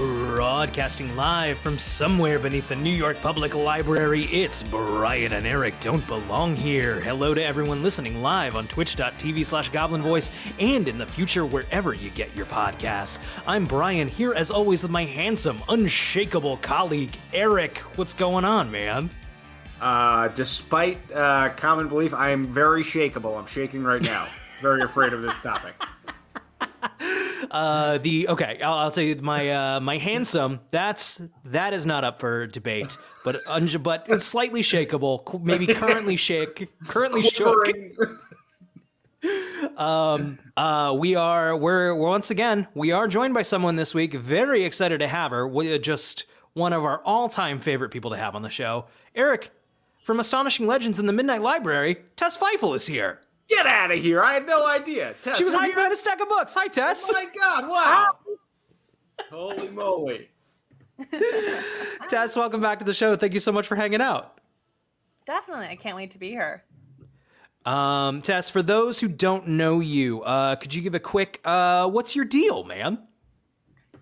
Broadcasting live from somewhere beneath the New York Public Library, it's Brian and Eric Don't Belong Here. Hello to everyone listening live on twitch.tv slash goblin voice and in the future wherever you get your podcasts. I'm Brian, here as always with my handsome, unshakable colleague, Eric. What's going on, man? Uh, despite uh, common belief, I am very shakeable. I'm shaking right now. very afraid of this topic. Uh, the okay, I'll, I'll tell you my uh, my handsome. That's that is not up for debate, but unj- but it's slightly shakeable. Maybe currently shake, currently shook. Um, uh, we are we're once again we are joined by someone this week. Very excited to have her. We, just one of our all time favorite people to have on the show. Eric from Astonishing Legends in the Midnight Library. Tess Pfeifel is here. Get out of here! I had no idea. Tess, She was you're hiding behind a stack of books. Hi, Tess. Oh my god! Wow! Holy moly! Tess, welcome back to the show. Thank you so much for hanging out. Definitely. I can't wait to be here. Um, Tess, for those who don't know you, uh, could you give a quick, uh, what's your deal, man?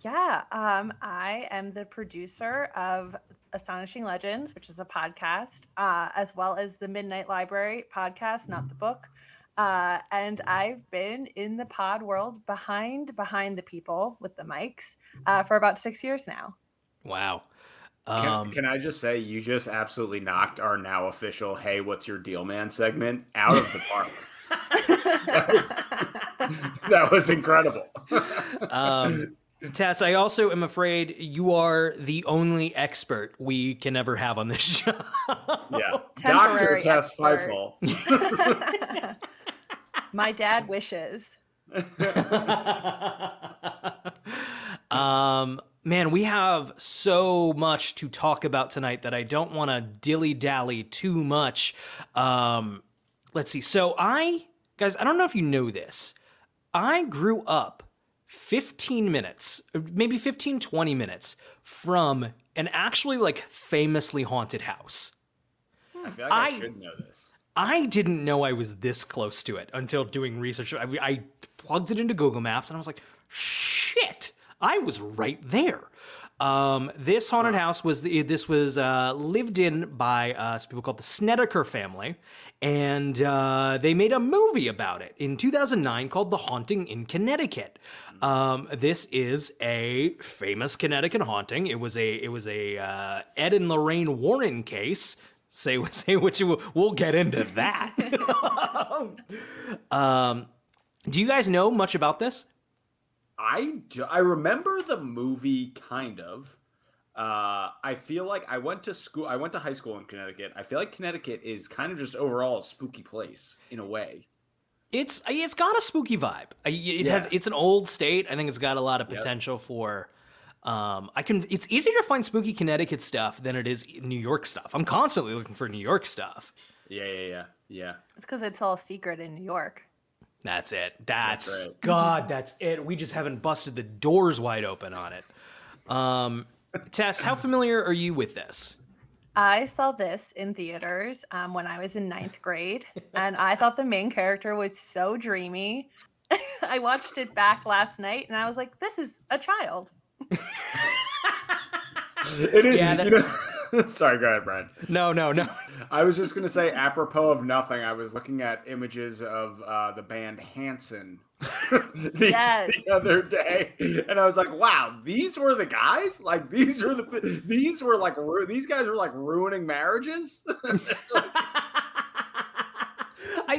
Yeah. Um, I am the producer of Astonishing Legends, which is a podcast, uh, as well as the Midnight Library podcast, not the book. Uh, and I've been in the pod world behind behind the people with the mics uh, for about six years now. Wow. Can, Um, can I just say you just absolutely knocked our now official "Hey, what's your deal, man?" segment out of the park. that was incredible. um, Tess, I also am afraid you are the only expert we can ever have on this show. Yeah, Doctor Temporary Tess expert. Pfeifel. My dad wishes. um, man, we have so much to talk about tonight that I don't want to dilly dally too much. Um, let's see. So, I, guys, I don't know if you know this. I grew up 15 minutes, maybe 15, 20 minutes from an actually like famously haunted house. I feel like I, I- should know this. I didn't know I was this close to it until doing research. I, I plugged it into Google Maps and I was like, shit, I was right there. Um, this haunted house was the, this was uh, lived in by uh, some people called the Snedeker family, and uh, they made a movie about it in 2009 called The Haunting in Connecticut. Um, this is a famous Connecticut haunting. It was a it was a uh, Ed and Lorraine Warren case. Say say what you will. We'll get into that. um, do you guys know much about this? I I remember the movie kind of. Uh, I feel like I went to school. I went to high school in Connecticut. I feel like Connecticut is kind of just overall a spooky place in a way. It's it's got a spooky vibe. I- It has Yeah. it's an old state. I think it's got a lot of Yep. potential for. Um, I can. It's easier to find spooky Connecticut stuff than it is New York stuff. I'm constantly looking for New York stuff. Yeah, yeah, yeah, yeah. It's because it's all secret in New York. That's it. That's, That's right. God. That's it. We just haven't busted the doors wide open on it. Um, Tess, how familiar are you with this? I saw this in theaters um, when I was in ninth grade, and I thought the main character was so dreamy. I watched it back last night, and I was like, "This is a child." It is. Yeah, that- you know, sorry, go ahead, Brian. No, no, no. I was just gonna say, apropos of nothing, I was looking at images of uh, the band Hanson the, Yes. the other day, and I was like, "Wow, these were the guys! Like these were the these were like ru- these guys were like ruining marriages." I,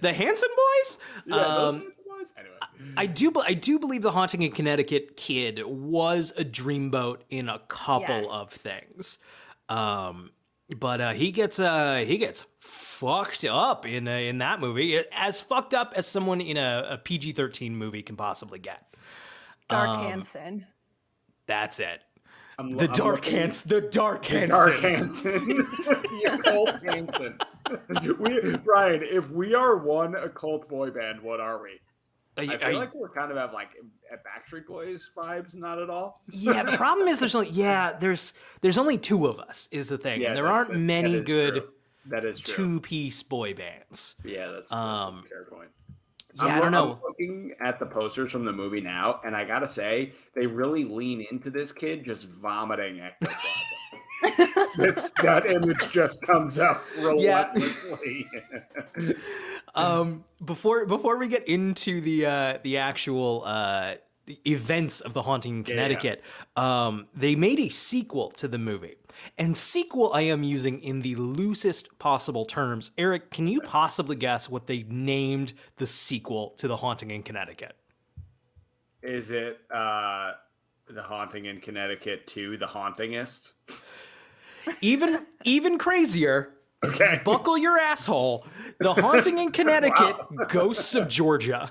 the Hanson boys. yeah, those Um, Hanson boys. Anyway, I do. I do believe the haunting in Connecticut kid was a dreamboat in a couple Yes. of things, um, but uh, he gets uh, he gets fucked up in uh, in that movie, as fucked up as someone in a, a PG thirteen movie can possibly get. Dark Um, Hanson. That's it. I'm, The I'm dark looking- Hanson. The dark Hanson. Dark Hanson. the occult Hanson. we, Brian, if we are one occult boy band, what are we? I- I feel I- like we're kind of have like at Backstreet Boys vibes, not at all. yeah, the problem is there's only yeah there's there's only two of us is the thing, Yeah, and there that- aren't that- that many is good true. That is two piece boy bands. Yeah, that's, that's Um, a fair point. Yeah, I'm, I don't know. I'm looking at the posters from the movie now, and I gotta say, they really lean into this kid just vomiting ectoplasm. that image just comes up Yeah. relentlessly. um, before before we get into the uh, the actual uh, events of the haunting in Yeah, yeah. Connecticut, um, they made a sequel to the movie. And sequel, I am using in the loosest possible terms. Eric, can you possibly guess what they named the sequel to the haunting in Connecticut? Is it uh, the haunting in Connecticut 2, the hauntingest? Even even crazier. Okay. Buckle your asshole. The haunting in Connecticut, Ghosts of Georgia.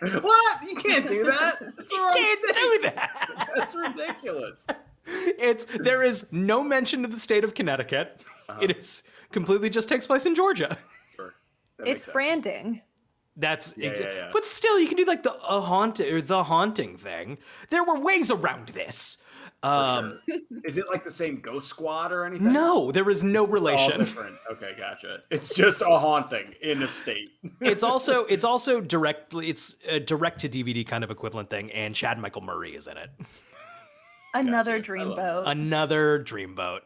what? You can't do that. That's the wrong Can't state. do that. That's ridiculous. It's there is no mention of the state of Connecticut. Uh-huh. It is completely just takes place in Georgia. Sure. It's sense. branding. That's Yeah, exa- yeah, yeah. but still, you can do like the a haunt or the haunting thing. There were ways around this. Um, sure. Is it like the same ghost squad or anything? no, there is no relation. Okay, gotcha. It's just a haunting in a state. it's also it's also directly it's a direct to DVD kind of equivalent thing, and Chad Michael Murray is in it. Another Gotcha. Dreamboat. Another dreamboat.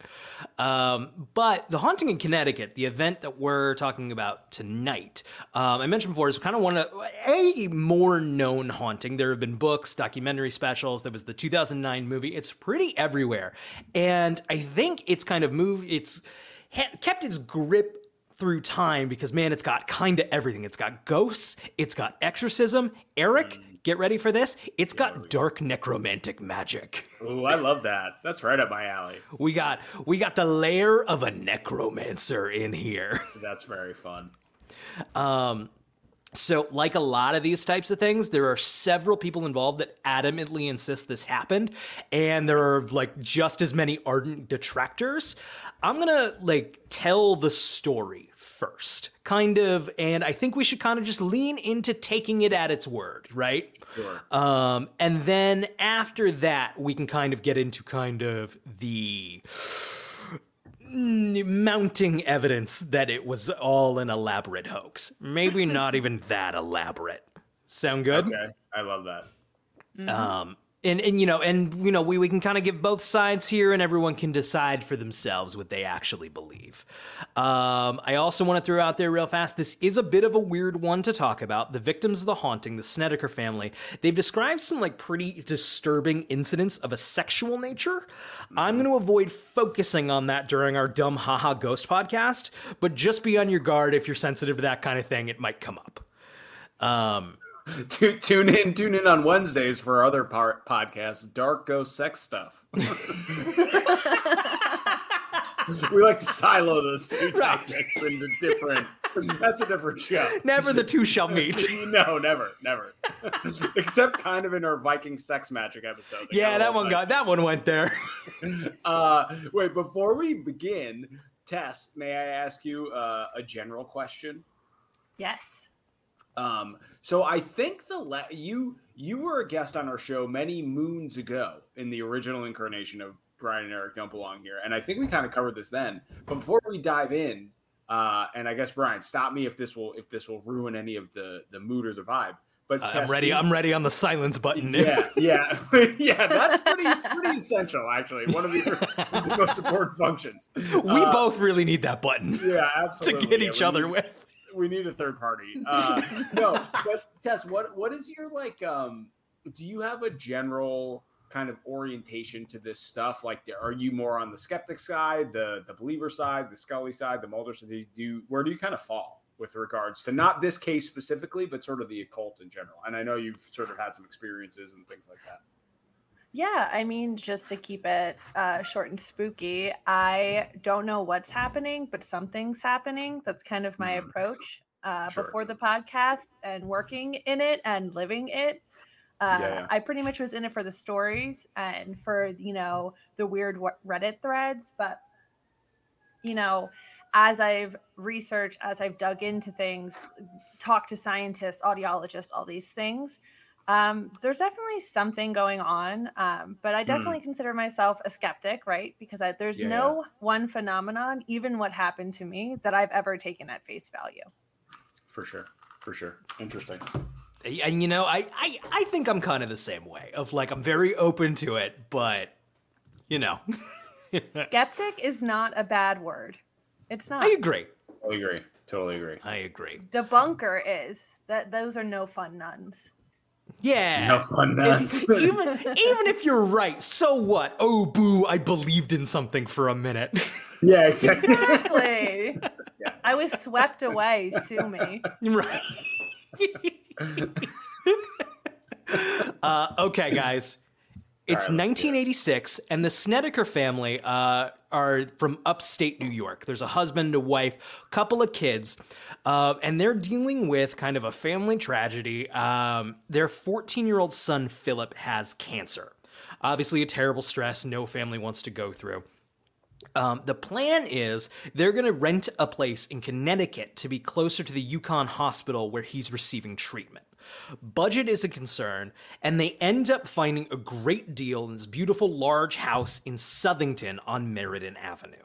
Um, but the haunting in Connecticut, the event that we're talking about tonight, um, I mentioned before, is kind of one of a more known haunting. There have been books, documentary specials. There was the 2009 movie. It's pretty everywhere, and I think it's kind of moved. It's kept its grip through time because man, it's got kind of everything. It's got ghosts. It's got exorcism. Eric, get ready for this. It's got dark necromantic magic. Ooh, I love that. That's right up my alley. We got we got the lair of a necromancer in here. That's very fun. Um so, like a lot of these types of things, there are several people involved that adamantly insist this happened, and there are like just as many ardent detractors. I'm gonna like tell the story first, kind of, and I think we should kind of just lean into taking it at its word, right? Sure. Um, and then after that, we can kind of get into kind of the mounting evidence that it was all an elaborate hoax. Maybe not even that elaborate. Sound good? Okay, I love that. Um, and and you know, and you know, we, we can kind of give both sides here, and everyone can decide for themselves what they actually believe. Um, I also want to throw out there real fast. This is a bit of a weird one to talk about. The victims of the haunting, the Snedeker family, they've described some like pretty disturbing incidents of a sexual nature. I'm going to avoid focusing on that during our dumb haha ghost podcast, but just be on your guard if you're sensitive to that kind of thing. It might come up. Um, Tu- Tune in, tune in on Wednesdays for our other part podcasts, Dark Ghost Sex Stuff. we like to silo those two topics into different. That's a different show. never the two shall meet. no, never, never. Except kind of in our Viking sex magic episode. Yeah, that little one got that one went there. Uh, wait, before we begin, Tess, may I ask you uh, a general question? yes. Um, so I think the la- you you were a guest on our show many moons ago in the original incarnation of Brian and Eric Don't Belong Here, and I think we kind of covered this then. But before we dive in, uh, and I guess Brian, stop me if this will if this will ruin any of the the mood or the vibe. But I'm ready. I'm ready on the silence button. yeah, yeah, yeah. That's pretty pretty essential, actually. One of your most important functions. we Uh, both really need that button yeah, absolutely. to get Yeah, each other need- with. We need a third party. Uh, no, but Tess, what what is your like? Um, do you have a general kind of orientation to this stuff? Like, are you more on the skeptic side, the the believer side, the Scully side, the Mulder side? Do you, where do you kind of fall with regards to not this case specifically, but sort of the occult in general? And I know you've sort of had some experiences and things like that. Yeah, I mean, just to keep it uh, short and spooky, I don't know what's happening, but something's happening. That's kind of my Mhm. approach uh, Sure. before the podcast and working in it and living it. Uh, Yeah. I pretty much was in it for the stories and for you know the weird Reddit threads, but you know, as I've researched, as I've dug into things, talked to scientists, audiologists, all these things, um, there's definitely something going on. Um, but I definitely consider myself a skeptic, right? Because I, there's Yeah, no one phenomenon, even what happened to me, that I've ever taken at face value. For sure. for sure. Interesting. And you know, I, I I think I'm kind of the same way. Of like, I'm very open to it, but you know, Skeptic is not a bad word. It's not. I agree. I agree. Totally agree. I agree. Debunker is that those are no fun nuns. Yeah. No fun nuns. Even even if you're right, so what? Oh boo, I believed in something for a minute. yeah, exactly. Exactly. Yeah. I was swept away. Sue me. right. uh, okay, guys. It's All right, let's it. 1986, and the Snedeker family uh, are from upstate New York. There's a husband, a wife, couple of kids, uh, and they're dealing with kind of a family tragedy. Um, their 14 year old son, Philip, has cancer. Obviously, a terrible stress no family wants to go through. Um, the plan is they're going to rent a place in Connecticut to be closer to the UConn hospital where he's receiving treatment. Budget is a concern, and they end up finding a great deal in this beautiful large house in Southington on Meriden Avenue.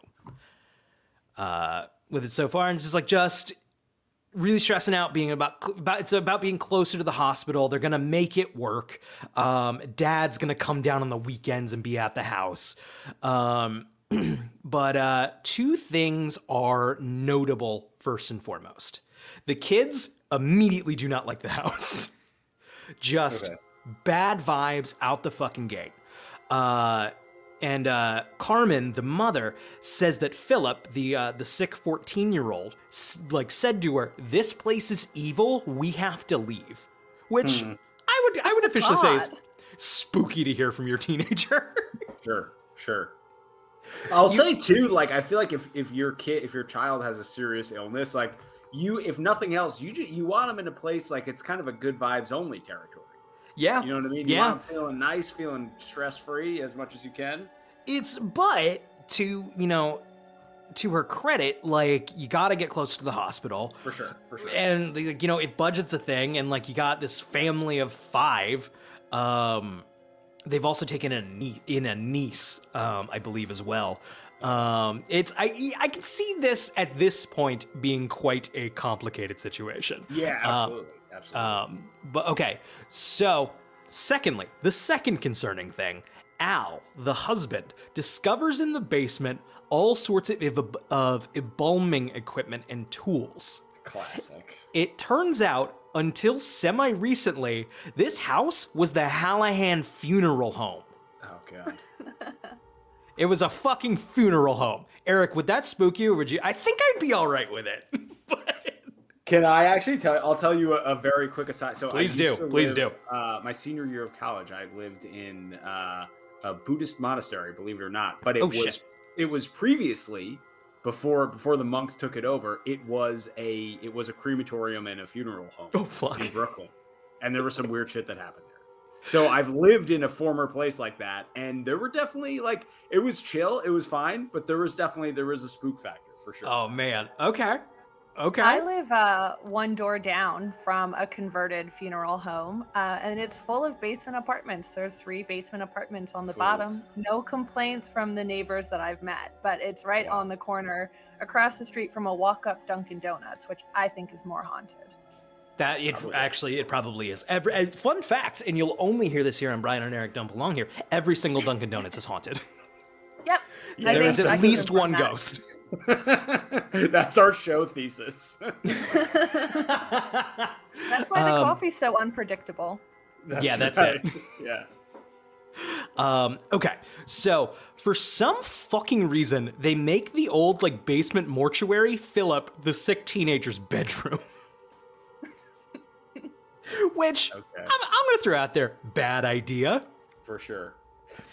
Uh, with it so far, and it's just like just really stressing out being about, about it's about being closer to the hospital. They're gonna make it work. Um, dad's gonna come down on the weekends and be at the house. Um, but uh, two things are notable first and foremost. The kids immediately do not like the house. Just Okay. bad vibes out the fucking gate. Uh, and uh, Carmen, the mother, says that Philip, the uh, the sick fourteen year old, s- like said to her, "This place is evil. We have to leave." Which I would I would officially say is spooky to hear from your teenager. Sure, sure. I'll say too, like I feel like if if your kid, if your child has a serious illness, like you, if nothing else, you ju- you want them in a place like it's kind of a good vibes only territory. Yeah, You know what I mean? You Yeah. feeling nice, feeling stress free as much as you can. it's but to you know to her credit, like you got to get close to the hospital. For sure, for sure. and like, you know if budget's a thing and like you got this family of five um they've also taken a nie- in a niece um i believe as well um it's i i can see this at this point being quite a complicated situation yeah, Uh, absolutely, um, but okay, so secondly, the second concerning thing Al, the husband, discovers in the basement all sorts of, of embalming equipment and tools. Classic. It turns out, until semi recently, this house was the Hallahan funeral home. Oh god. It was a fucking funeral home. Eric, would that spook you? Or would you? I think I'd be all right with it. but Can I actually tell? I'll tell you a, a very quick aside. So Please do, please live, Uh, my senior year of college, I lived in uh, a Buddhist monastery. Believe it or not, but it Oh, was shit. it was previously before before the monks took it over. It was a it was a crematorium and a funeral home oh fuck. in Brooklyn, and there was some weird shit that happened there. So I've lived in a former place like that, and there were definitely like it was chill, it was fine, but there was definitely there was a spook factor for sure. Oh man. Okay. Okay. I live uh, one door down from a converted funeral home, uh, and it's full of basement apartments. There's three basement apartments on the Cool. bottom. No complaints from the neighbors that I've met, but it's right Wow. on the corner across the street from a walk up Dunkin' Donuts, which I think is more haunted. That it Probably. actually it probably is. Every uh, fun fact, and you'll only hear this here on Brian and Eric don't belong here. Every single Dunkin' Donuts is haunted. Yep. Yeah, I there think is I at least one that. ghost. That's our show thesis. That's why the Um, coffee's so unpredictable. Yeah, that's it. Yeah. Um, okay, so for some fucking reason, they make the old like basement mortuary fill up the sick teenager's bedroom. Which Okay. I'm, I'm gonna throw out there, bad idea. For sure.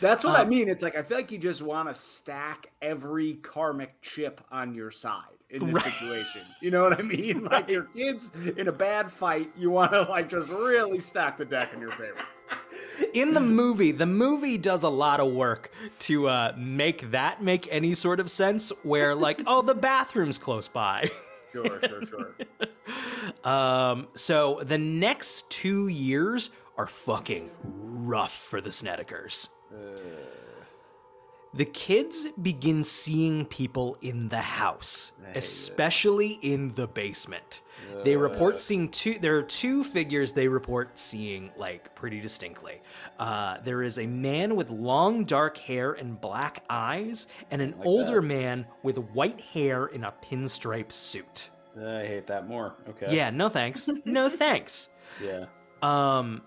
That's what I Um, mean. It's like I feel like you just want to stack every karmic chip on your side in this Right. situation. You know what I mean? Like your kids in a bad fight, you want to like just really stack the deck in your favor. In the movie, the movie does a lot of work to uh, make that make any sort of sense. Where like, oh, the bathroom's close by. Sure, sure, sure. Um, so the next two years are fucking rough for the Snedekers. The kids begin seeing people in the house, this. especially in the basement. They report seeing two. There are two figures they report seeing like pretty distinctly. Uh, there is a man with long dark hair and black eyes, and an older man with white hair in a pinstripe suit. I hate that more. Okay. Yeah, no thanks. No thanks. Yeah. Um,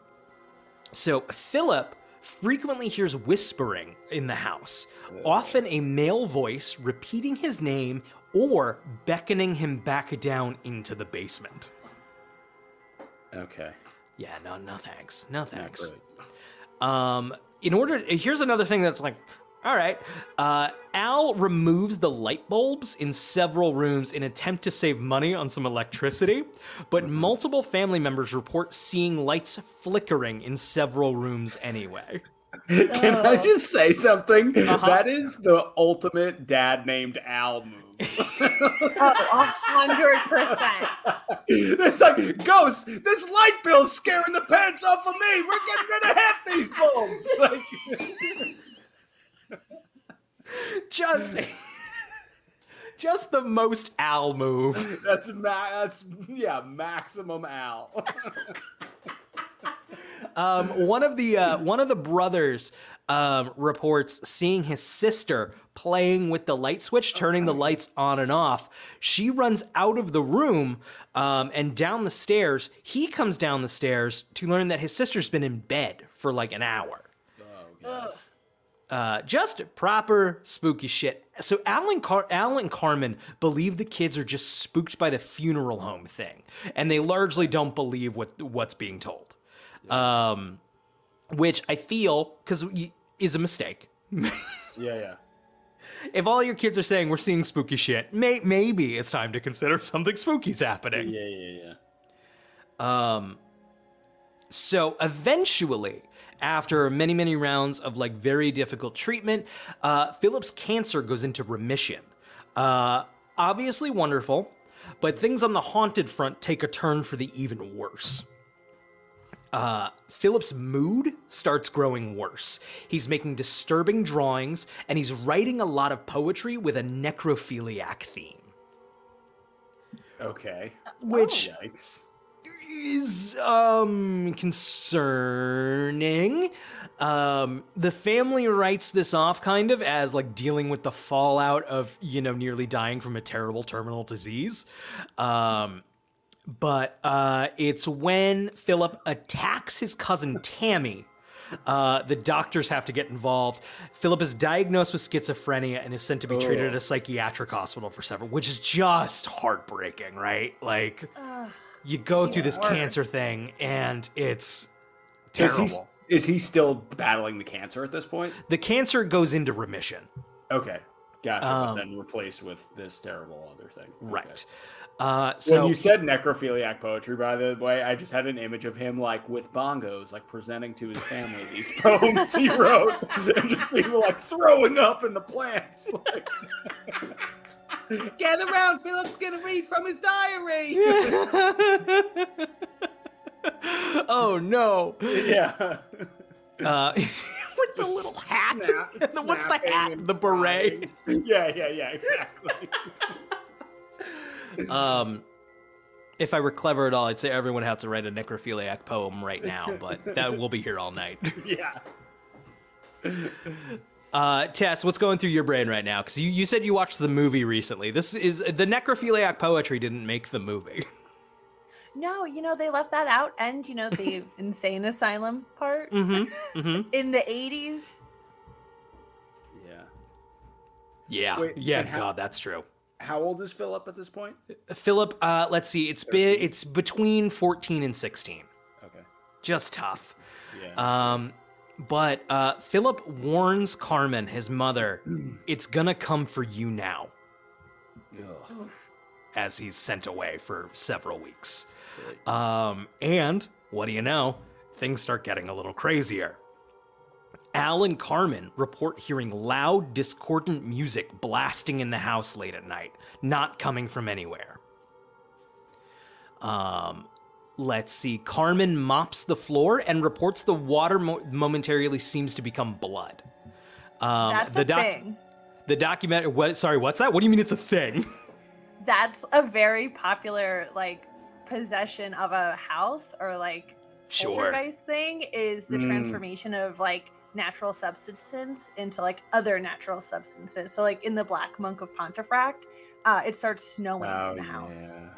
so Philip frequently hears whispering in the house, often a male voice repeating his name or beckoning him back down into the basement. Okay. Yeah, no, no thanks. No thanks. Um, in order, here's another thing that's like, all right. Uh, Al removes the light bulbs in several rooms in attempt to save money on some electricity, but multiple family members report seeing lights flickering in several rooms anyway. Can I Oh. just say something? Uh-huh. That is the ultimate dad named Al move. Oh, hundred percent. it's like, Ghost, this light bill's scaring the pants off of me. We're getting rid of half these bulbs. Like, Just, just the most Al move. that's ma- that's yeah, maximum Al. Um, one of the uh, one of the brothers um, reports seeing his sister playing with the light switch, turning the lights on and off. She runs out of the room um, and down the stairs. He comes down the stairs to learn that his sister's been in bed for like an hour. Ugh. Uh, just proper spooky shit. So Alan Car- Al and Carmen believe the kids are just spooked by the funeral home thing, and they largely don't believe what what's being told. Um, which I feel because is a mistake. yeah, yeah. if all your kids are saying we're seeing spooky shit, may- maybe it's time to consider something spooky's happening. Yeah, yeah, yeah. Um, so eventually, after many, many rounds of like very difficult treatment, uh, Philip's cancer goes into remission. Uh, obviously wonderful, but things on the haunted front take a turn for the even worse. Uh, Philip's mood starts growing worse. He's making disturbing drawings and he's writing a lot of poetry with a necrophiliac theme. Okay. Which Yikes. Is um concerning. Um the family writes this off kind of as like dealing with the fallout of, you know, nearly dying from a terrible terminal disease. Um but uh it's when Philip attacks his cousin Tammy uh, the doctors have to get involved. Philip is diagnosed with schizophrenia and is sent to be treated at a psychiatric hospital for several, which is just heartbreaking, right? Like, Ugh. You go through this cancer thing and it's Is terrible. he, is he still battling the cancer at this point? The cancer goes into remission. Okay. Gotcha. Um, but then replaced with this terrible other thing. Okay. Right. Uh, When so you said necrophiliac poetry, by the way, I just had an image of him like with bongos, like presenting to his family these poems he wrote, and just people like throwing up in the plants. Like, Gather round, Philip's gonna read from his diary. oh no. yeah. Uh, with the little hat. Snap- And the- what's the hat? The beret. crying. Yeah, yeah, yeah, exactly. Um, if I were clever at all, I'd say everyone has to write a necrophiliac poem right now, but that will be here all night. yeah. Uh, Tess, what's going through your brain right now? Because you, you said you watched the movie recently. This is the necrophiliac poetry didn't make the movie. No, you know they left that out, and you know the insane asylum part mm-hmm. Mm-hmm. in the eighties. Yeah. Yeah. Wait, yeah. and how- God, that's true. How old is Philip at this point? Philip, uh, let's see. It's been it's between fourteen and sixteen. Okay. Just tough. Yeah. Um, but uh, Philip warns Carmen, his mother, it's gonna come for you now, Ugh. as he's sent away for several weeks. Um, and what do you know? Things start getting a little crazier. Al and Carmen report hearing loud, discordant music blasting in the house late at night, not coming from anywhere. Um, let's see. Carmen mops the floor and reports the water mo- momentarily seems to become blood. Um, That's the a doc- thing. The documentary. What? Sorry, what's that? What do you mean it's a thing? That's a very popular like possession of a house or like Sure. poltergeist thing is the Mm. transformation of like natural substances into like other natural substances. So like in the Black Monk of Pontefract, uh, it starts snowing Oh, in the house, yeah.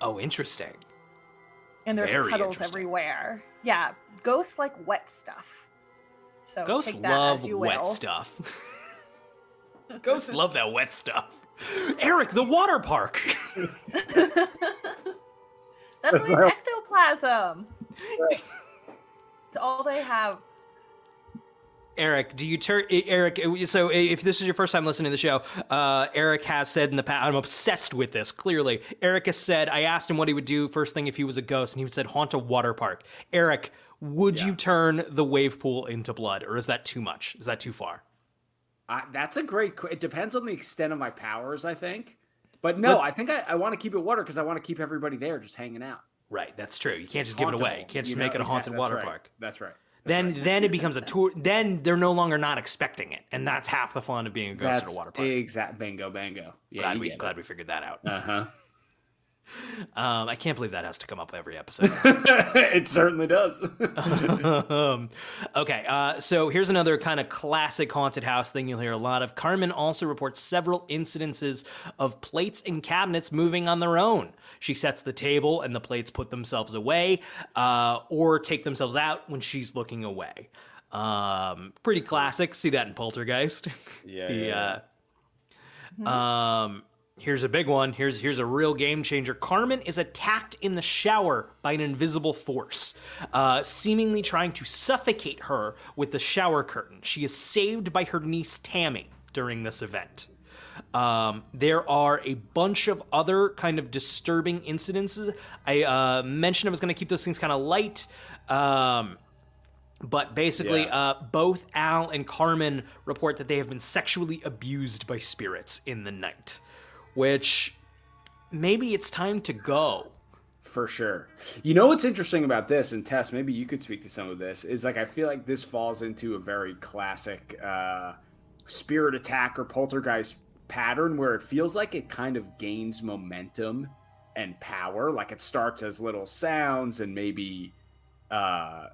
Oh, interesting. And there's Very puddles everywhere. Yeah, ghosts like wet stuff. So Ghosts love wet will. stuff. Ghosts love that wet stuff. Eric, the water park. That's That's like ectoplasm. it's all they have. Eric, do you turn eh, Eric? Eh, so, eh, if this is your first time listening to the show, uh, Eric has said in the past, I'm obsessed with this. Clearly, Eric has said, I asked him what he would do first thing if he was a ghost, and he said haunt a water park. Eric, would you turn the wave pool into blood, or is that too much? Is that too far? I, that's a great. que- It depends on the extent of my powers, I think. But no, But- I think I, I want to keep it water because I want to keep everybody there, just hanging out. Right, that's true. You can't just give it away. You can't just you make it a haunted Exact- water right. park. That's right. Then, right. then it becomes a tour. Then they're no longer not expecting it, and that's half the fun of being a ghost that's at a water park. exact bingo bingo. Yeah, glad we glad we figured that out. Uh huh. Um, I can't believe that has to come up every episode. it certainly does. um, okay, uh, so here's another kind of classic haunted house thing you'll hear a lot of. Carmen also reports several incidences of plates and cabinets moving on their own. She sets the table and the plates put themselves away uh, or take themselves out when she's looking away. Um, pretty classic. See that in Poltergeist. Yeah, The, yeah, uh, um, here's a big one. Here's here's a real game changer. Carmen is attacked in the shower by an invisible force, uh, seemingly trying to suffocate her with the shower curtain. She is saved by her niece Tammy during this event. Um, there are a bunch of other kind of disturbing incidences. I uh, mentioned I was going to keep those things kind of light. Um, but basically, Yeah. uh, both Al and Carmen report that they have been sexually abused by spirits in the night, which maybe it's time to go. For sure. You know what's interesting about this, and Tess, maybe you could speak to some of this, is like I feel like this falls into a very classic uh, spirit attack or poltergeist pattern where it feels like it kind of gains momentum and power. Like it starts as little sounds and maybe uh,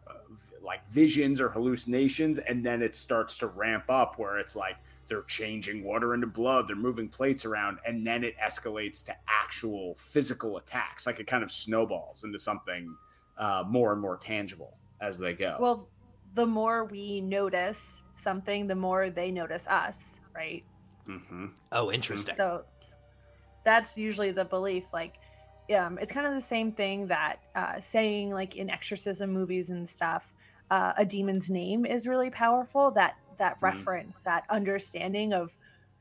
like visions or hallucinations, and then it starts to ramp up where it's like they're changing water into blood, they're moving plates around, and then it escalates to actual physical attacks. Like it kind of snowballs into something uh, more and more tangible as they go. Well, the more we notice something, the more they notice us, right? Mm-hmm. Oh, interesting. So that's usually the belief. Like, um, it's kind of the same thing that uh, saying, like in exorcism movies and stuff, uh, a demon's name is really powerful. That that Mhm. reference, that understanding of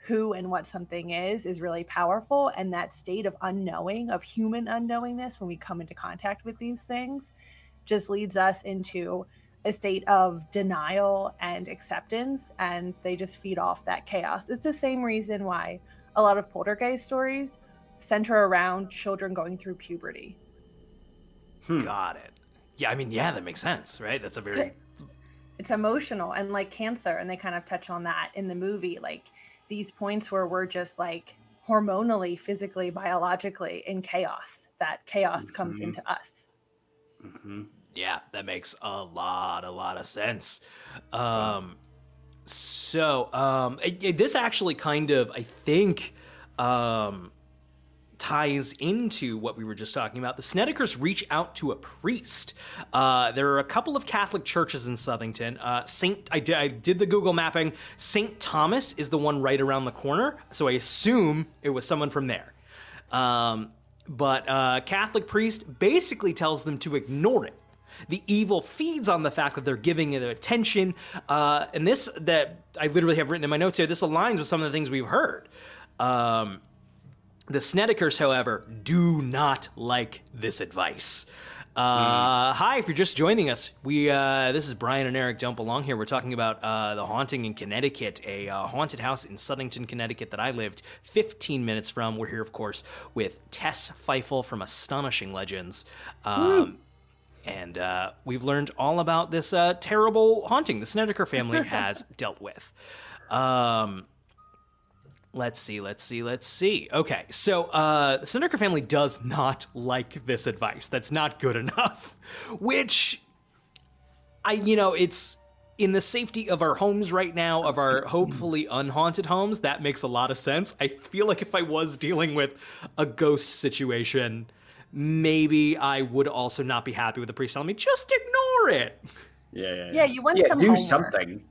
who and what something is, is really powerful. And that state of unknowing, of human unknowingness, when we come into contact with these things, just leads us into a state of denial and acceptance and they just feed off that chaos it's the same reason why a lot of poltergeist stories center around children going through puberty Hmm. Got it. Yeah, I mean, yeah, that makes sense, right? That's a very it's emotional and like cancer and they kind of touch on that in the movie like these points where we're just like hormonally physically biologically in chaos that chaos comes Mhm. into us hmm Yeah, that makes a lot, a lot of sense. Um, so, um, it- it- this actually kind of, I think, um, ties into what we were just talking about. The Snedekers reach out to a priest. Uh, there are a couple of Catholic churches in Southington. Uh, Saint, I did, I did the Google mapping. Saint Thomas is the one right around the corner, so I assume it was someone from there. Um, but uh, Catholic priest basically tells them to ignore it. The evil feeds on the fact that they're giving it attention, uh, and this that I literally have written in my notes here. This aligns with some of the things we've heard. Um, the Snedekers, however, do not like this advice. Uh, Hi, if you're just joining us, we uh, this is Brian and Eric Don't Belong here. We're talking about uh, the haunting in Connecticut, a uh, haunted house in Southington, Connecticut that I lived 15 minutes from. We're here, of course, with Tess Pfeifel from Astonishing Legends. Um, and uh, we've learned all about this uh, terrible haunting the Snedeker family has dealt with. Um, let's see, let's see, let's see. Okay, so uh, the Snedeker family does not like this advice. That's not good enough. Which, I, you know, it's in the safety of our homes right now, of our hopefully unhaunted homes. That makes a lot of sense. I feel like if I was dealing with a ghost situation, maybe I would also not be happy with the priest telling me just ignore it. Yeah, yeah, Yeah, you want yeah, some do homework. something.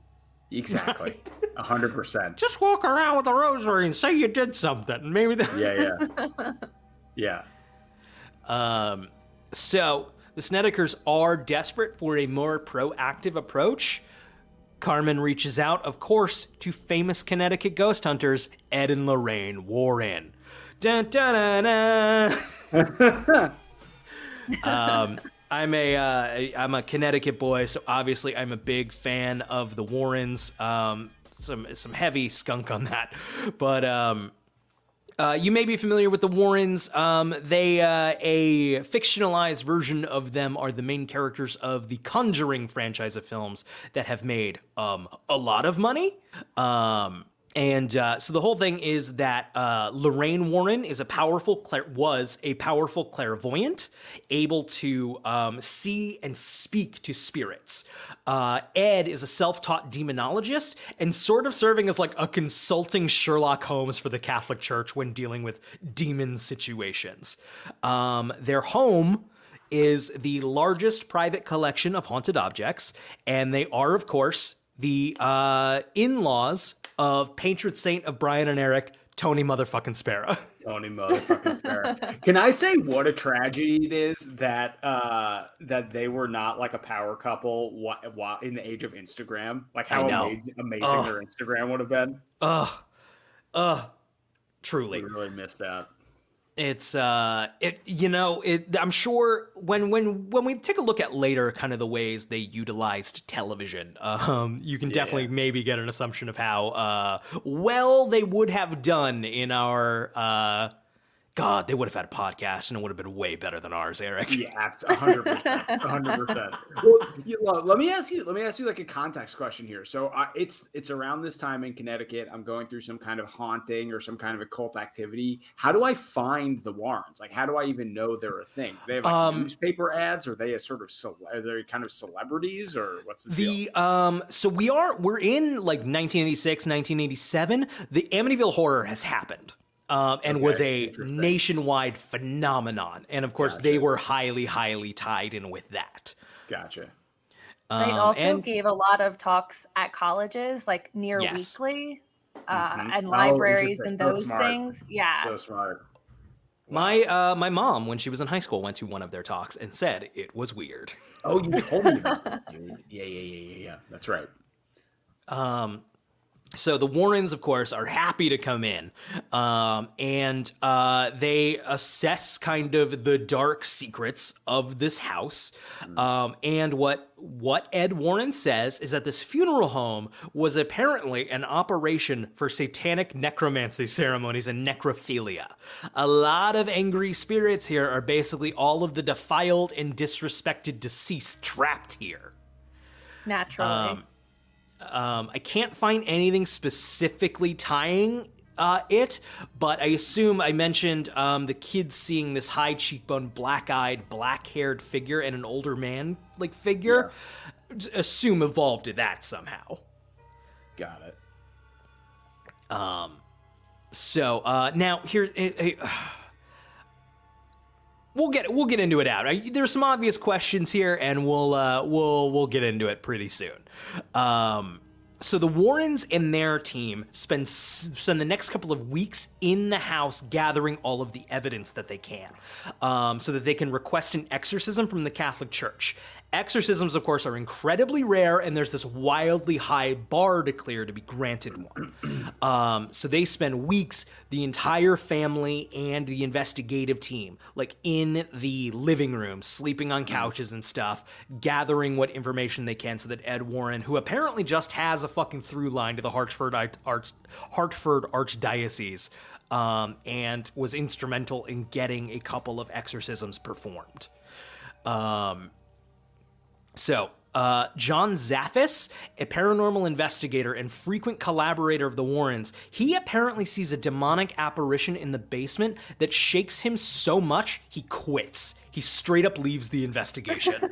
Exactly, a hundred percent. Just walk around with a rosary and say you did something. Maybe that. Yeah, yeah, yeah. Um, so the Snedekers are desperate for a more proactive approach. Carmen reaches out, of course, to famous Connecticut ghost hunters Ed and Lorraine Warren. Dun, dun, dun, dun. um, I'm a uh, I'm a Connecticut boy, so obviously I'm a big fan of the Warrens. Um, some some heavy skunk on that, but um, uh, you may be familiar with the Warrens. Um, they uh, a fictionalized version of them are the main characters of the Conjuring franchise of films that have made um, a lot of money. Um, and uh, so the whole thing is that uh, Lorraine Warren is a powerful clair- was a powerful clairvoyant, able to um, see and speak to spirits. Uh, Ed is a self-taught demonologist and sort of serving as like a consulting Sherlock Holmes for the Catholic Church when dealing with demon situations. Um, their home is the largest private collection of haunted objects, and they are, of course, the uh, in-laws of patron saint of Brian and Eric, Tony motherfucking Spera. Tony motherfucking Spera. Can I say what a tragedy it is that uh that they were not like a power couple wa- wa- in the age of Instagram? Like how I know. ama- amazing their Instagram would have been. Ugh, ugh, We truly. really missed out. It's uh it you know it i'm sure when when when we take a look at later kind of the ways they utilized television um you can definitely maybe get an assumption of how uh well they would have done in our uh god they would have had a podcast and it would have been way better than ours eric Yeah, hundred percent, hundred percent. Well, you know, let me ask you. Let me ask you like a context question here. So uh, it's it's around this time in Connecticut. I'm going through some kind of haunting or some kind of occult activity. How do I find the Warrens? Like, how do I even know they're a thing? Do they have like Um, newspaper ads? Are they a sort of cele- are they kind of celebrities or what's the, deal? Um so we are we're in like 1986, 1987. The Amityville horror has happened. Um, and was a nationwide phenomenon. And of course, they were highly, highly tied in with that. Gotcha. They Um, also and gave a lot of talks at colleges, like near Yes. weekly, uh, Mhm. and Oh, libraries interesting. and those smart. things. Yeah. So smart. my uh, my mom, when she was in high school, went to one of their talks and said it was weird. Oh, you told me about that, dude. Yeah, yeah, yeah, yeah, yeah. That's right. Um, so the Warrens, of course, are happy to come in, um, and uh, they assess kind of the dark secrets of this house. Um, and what what Ed Warren says is that this funeral home was apparently an operation for satanic necromancy ceremonies and necrophilia. A lot of angry spirits here are basically all of the defiled and disrespected deceased trapped here. Naturally. Um, um, I can't find anything specifically tying uh, it, but I assume I mentioned um, the kids seeing this high cheekbone, black eyed, black haired figure and an older man like figure. Assume evolved to that somehow. Got it. Um, so uh, now here, eh, eh, we'll get we'll get into it out. There's some obvious questions here, and we'll uh, we'll we'll get into it pretty soon. Um, so the Warrens and their team spend spend the next couple of weeks in the house gathering all of the evidence that they can, um, so that they can request an exorcism from the Catholic Church. Exorcisms, of course, are incredibly rare, and there's this wildly high bar to clear to be granted one. Um, so they spend weeks, the entire family and the investigative team, like in the living room, sleeping on couches and stuff, gathering what information they can so that Ed Warren, who apparently just has a fucking through line to the Hartford Arch, Hartford Archdiocese, um, and was instrumental in getting a couple of exorcisms performed. Um, so Uh, John Zaffis, a paranormal investigator and frequent collaborator of the Warrens, he apparently sees a demonic apparition in the basement that shakes him so much he quits. He straight up leaves the investigation.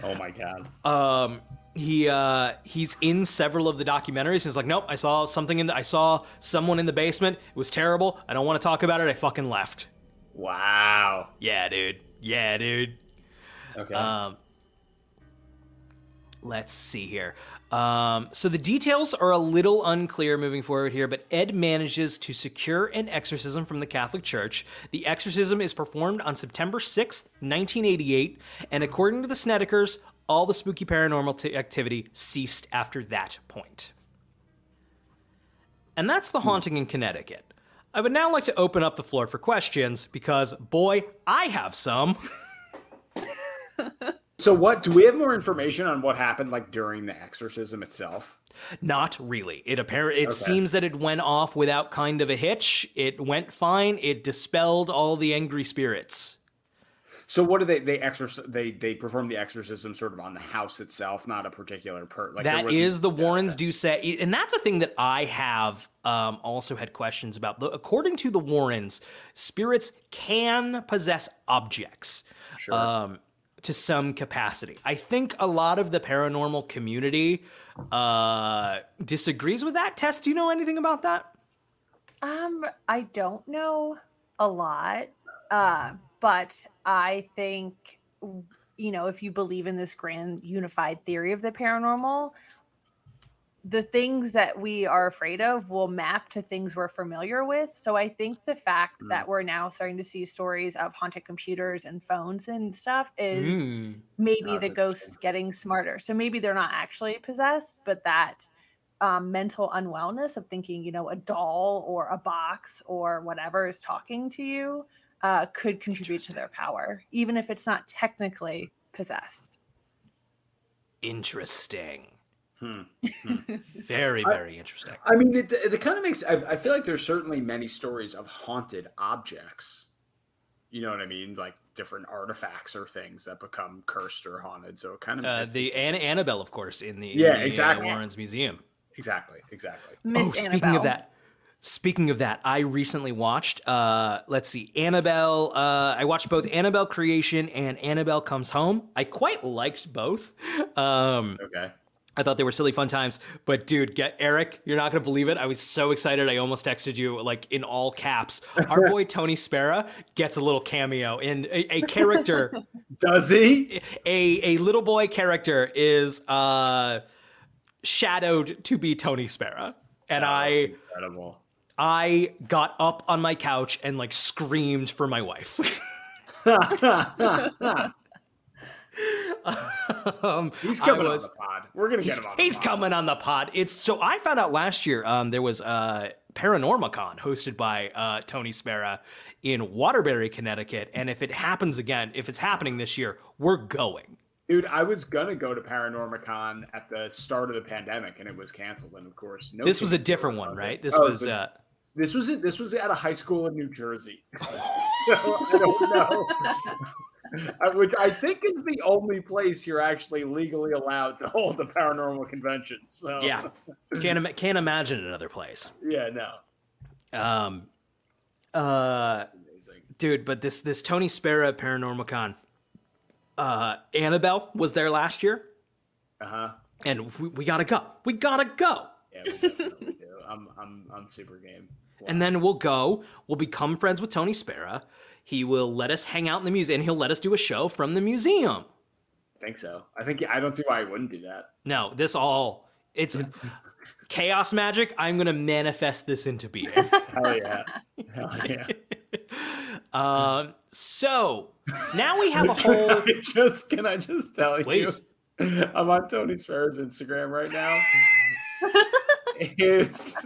Oh my god. um, he uh, he's in several of the documentaries. He's like, nope, I saw something in the, I saw someone in the basement. It was terrible. I don't want to talk about it. I fucking left. Wow. Yeah, dude. Yeah, dude. Okay. Um, let's see here. Um, so the details are a little unclear moving forward here, but Ed manages to secure an exorcism from the Catholic Church. The exorcism is performed on September 6th, 1988, and according to the Snedekers, all the spooky paranormal t- activity ceased after that point. And that's the haunting in Connecticut. I would now like to open up the floor for questions because, boy, I have some. so what do we have more information on what happened like during the exorcism itself? Not really. It apparently it Okay. seems that it went off without kind of a hitch. It went fine. It dispelled all the angry spirits. So what do they they exorc they they perform the exorcism sort of on the house itself, not a particular per like that is the Warrens do say, and that's a thing that I have um, also had questions about. The- According to the Warrens, spirits can possess objects. Sure. um, to some capacity. I think a lot of the paranormal community uh, disagrees with that. Tess, do you know anything about that? Um, I don't know a lot, uh, but I think you know if you believe in this grand unified theory of the paranormal, the things that we are afraid of will map to things we're familiar with. So I think the fact Mm. that we're now starting to see stories of haunted computers and phones and stuff is Mm. maybe Oh, the ghosts getting smarter. So maybe they're not actually possessed, but that um, mental unwellness of thinking, you know, a doll or a box or whatever is talking to you uh, could contribute to their power, even if it's not technically possessed. Interesting. Hmm. Very, I- very interesting. I mean, it, it kind of makes. I, I feel like there's certainly many stories of haunted objects. You know what I mean? Like different artifacts or things that become cursed or haunted. So it kind of Uh, the Anna Annabelle, of course, in the in Yeah, the, uh, exactly. Warrens Museum. exactly, exactly. Miss oh, speaking of that, speaking of that, I recently watched. Uh, let's see, Annabelle. Uh, I watched both Annabelle Creation and Annabelle Comes Home. I quite liked both. Um, Okay. I thought they were silly fun times. But dude, get Eric, you're not gonna believe it. I was so excited. I almost texted you like in all caps. Our boy Tony Spera gets a little cameo in a, a character. Does he? a a little boy character is uh shadowed to be Tony Spera. And I Incredible. I got up on my couch and like screamed for my wife. um, He's coming on the pod. We're gonna get him on. the he's pod. coming on the pod. It's so I found out last year um, there was uh, Paranormacon hosted by uh, Tony Spera in Waterbury, Connecticut, and if it happens again, if it's happening this year, we're going. Dude, I was gonna go to Paranormacon at the start of the pandemic, and it was canceled. And of course, no. This was a different one, right? This Oh, was but uh, this was it. This was at a high school in New Jersey. so I don't know. I- Which I think is the only place you're actually legally allowed to hold a paranormal convention. So yeah, can't ima- can't imagine another place. yeah, no, Um, uh, amazing. dude, but this this Tony Spera Paranormacon, uh, Annabelle was there last year, Uh huh. and we, we gotta go. We gotta go. Yeah, we do. I'm I'm I'm super game. And then we'll go. We'll become friends with Tony Spera. He will let us hang out in the museum. and He'll let us do a show from the museum. I think so. I think I don't see why I wouldn't do that. No, this all it's chaos magic. I'm gonna manifest this into being. Hell yeah. Hell yeah. um, so now we have a Can whole. I just can I just tell Please. you? I'm on Tony Spera's Instagram right now. His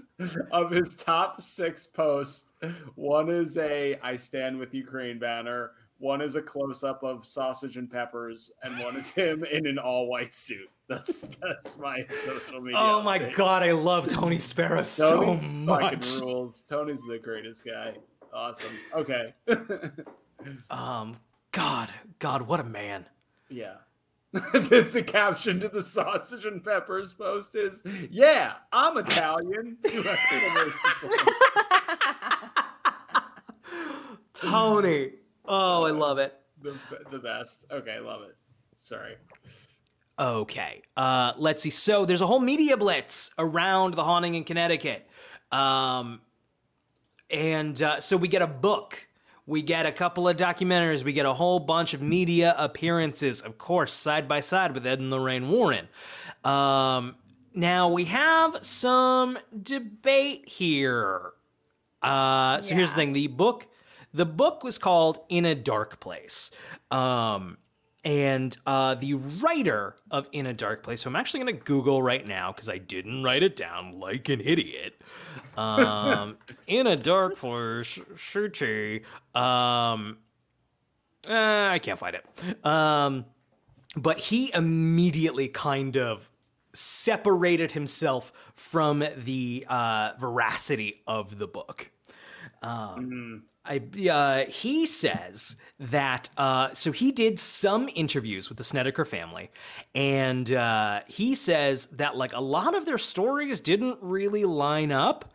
of his top six posts, one is a "I stand with Ukraine" banner, one is a close up of sausage and peppers, and one is him in an all white suit. That's that's my social media. Oh my update. god, I love Tony Spera so much. Rules. Tony's the greatest guy. Awesome. Okay. Um, God, God, what a man. yeah. the, the caption to the sausage and peppers post is, "Yeah, I'm Italian." Two exclamation points. Tony. Oh, I love it. the, the best. Okay, I love it. Sorry. Okay. Uh, let's see. So there's a whole media blitz around the haunting in Connecticut. Um, and uh, so we get a book. We get a couple of documentaries. We get a whole bunch of media appearances, of course, side by side with Ed and Lorraine Warren. Um, now we have some debate here. Uh, so here's the thing: the book, the book was called "In a Dark Place," um, and uh, the writer of "In a Dark Place," So I'm actually going to Google right now because I didn't write it down like an idiot. Um, "In a Dark Place,". Um, uh, I can't find it. Um, but he immediately kind of separated himself from the uh, veracity of the book. Um, I, uh, he says that uh, so he did some interviews with the Snedeker family, and uh, he says that like a lot of their stories didn't really line up.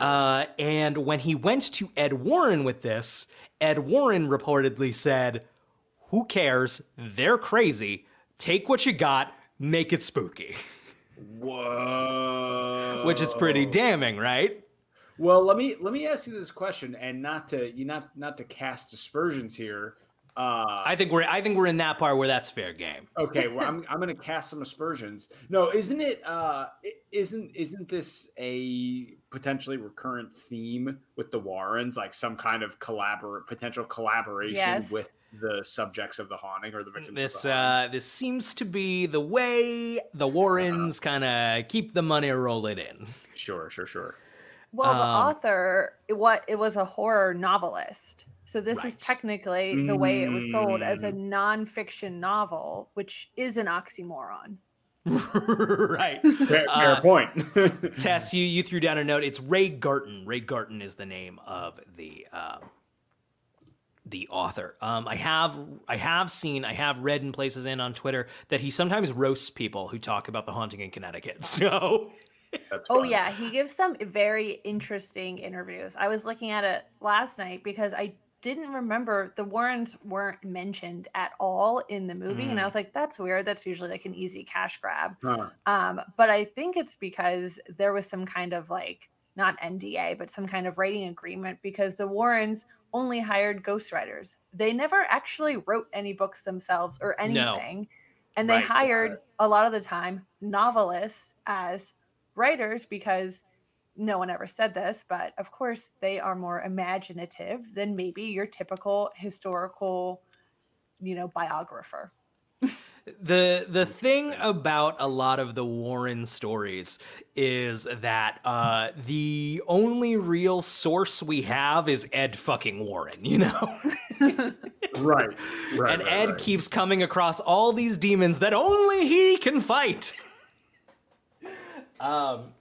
Uh, and when he went to Ed Warren with this, Ed Warren reportedly said, "Who cares? They're crazy. Take what you got, make it spooky," Whoa. which is pretty damning, right? Well, let me let me ask you this question, and not to you not not to cast aspersions here. Uh, I think we're I think we're in that part where that's fair game. okay, well, I'm I'm going to cast some aspersions. No, isn't it? Uh, isn't isn't this a potentially recurrent theme with the Warrens, like some kind of collabor potential collaboration Yes. with the subjects of the haunting or the victims This of the uh, this seems to be the way the Warrens kind of keep the money rolling in. Sure, sure, sure. Well, the Um, author, what it was a horror novelist. So this is technically the way it was sold as a Mm. nonfiction novel, which is an oxymoron. right. Fair, fair Uh, point. Tess, you you threw down a note. It's Ray Garton. Ray Garton is the name of the um, the author. Um, I have I have seen I have read in places and on Twitter that he sometimes roasts people who talk about the haunting in Connecticut. So That's Oh fun. yeah, he gives some very interesting interviews. I was looking at it last night because I didn't remember the Warrens weren't mentioned at all in the movie, and I Mm. was like, "That's weird. That's usually like an easy cash grab." Huh. Um, but I think it's because there was some kind of like not NDA, but some kind of writing agreement because the Warrens only hired ghostwriters. They never actually wrote any books themselves or No. anything. And they Right, hired right. a lot of the time novelists as writers because no one ever said this, but of course they are more imaginative than maybe your typical historical, you know, biographer. the the thing about a lot of the Warren stories is that uh, the only real source we have is Ed fucking Warren. You know. Right, right. and right, Ed right. keeps coming across all these demons that only he can fight. Um,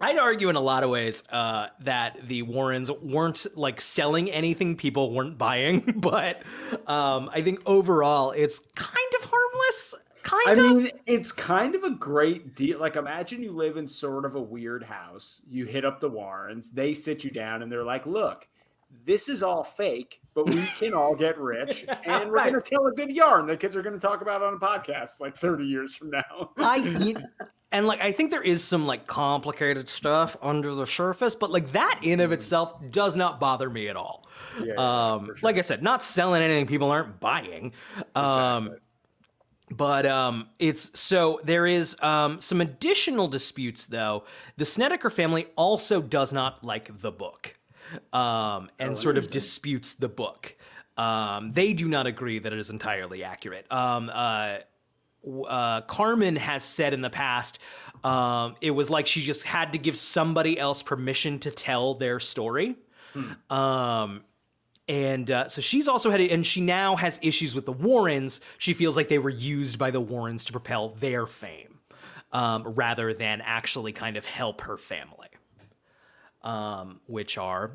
I'd argue in a lot of ways uh, that the Warrens weren't like selling anything people weren't buying, but um, I think overall it's kind of harmless. Kind I of. mean, it's kind of a great deal. Like, imagine you live in sort of a weird house. You hit up the Warrens, they sit you down, and they're like, "Look, this is all fake, but we can all get rich, and we're Right. going to tell a good yarn that kids are going to talk about on a podcast like 30 years from now." I you- and like I think there is some like complicated stuff under the surface, but like that in of itself does not bother me at all. Yeah, um, sure. like I said, not selling anything people aren't buying. Um, Exactly. but um, it's so there is um, some additional disputes though. The Snedeker family also does not like the book, um, and sort of disputes the book. Um, they do not agree that it is entirely accurate. Um, uh, uh, Carmen has said in the past, um, it was like she just had to give somebody else permission to tell their story. Um, and uh, so she's also had, and she now has issues with the Warrens. She feels like they were used by the Warrens to propel their fame, um, rather than actually kind of help her family, um, which are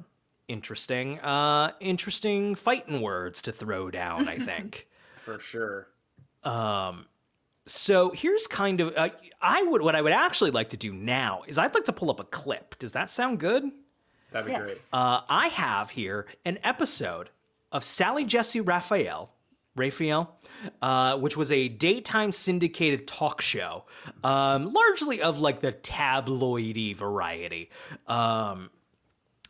interesting, uh, interesting fighting words to throw down. I think. for sure. Um, so here's kind of uh, I would what I would actually like to do now is I'd like to pull up a clip. Does that sound good? That'd be Yes. great. Uh, I have here an episode of Sally Jessy Raphael, Raphael, uh, which was a daytime syndicated talk show, um, largely of like the tabloidy variety. Um,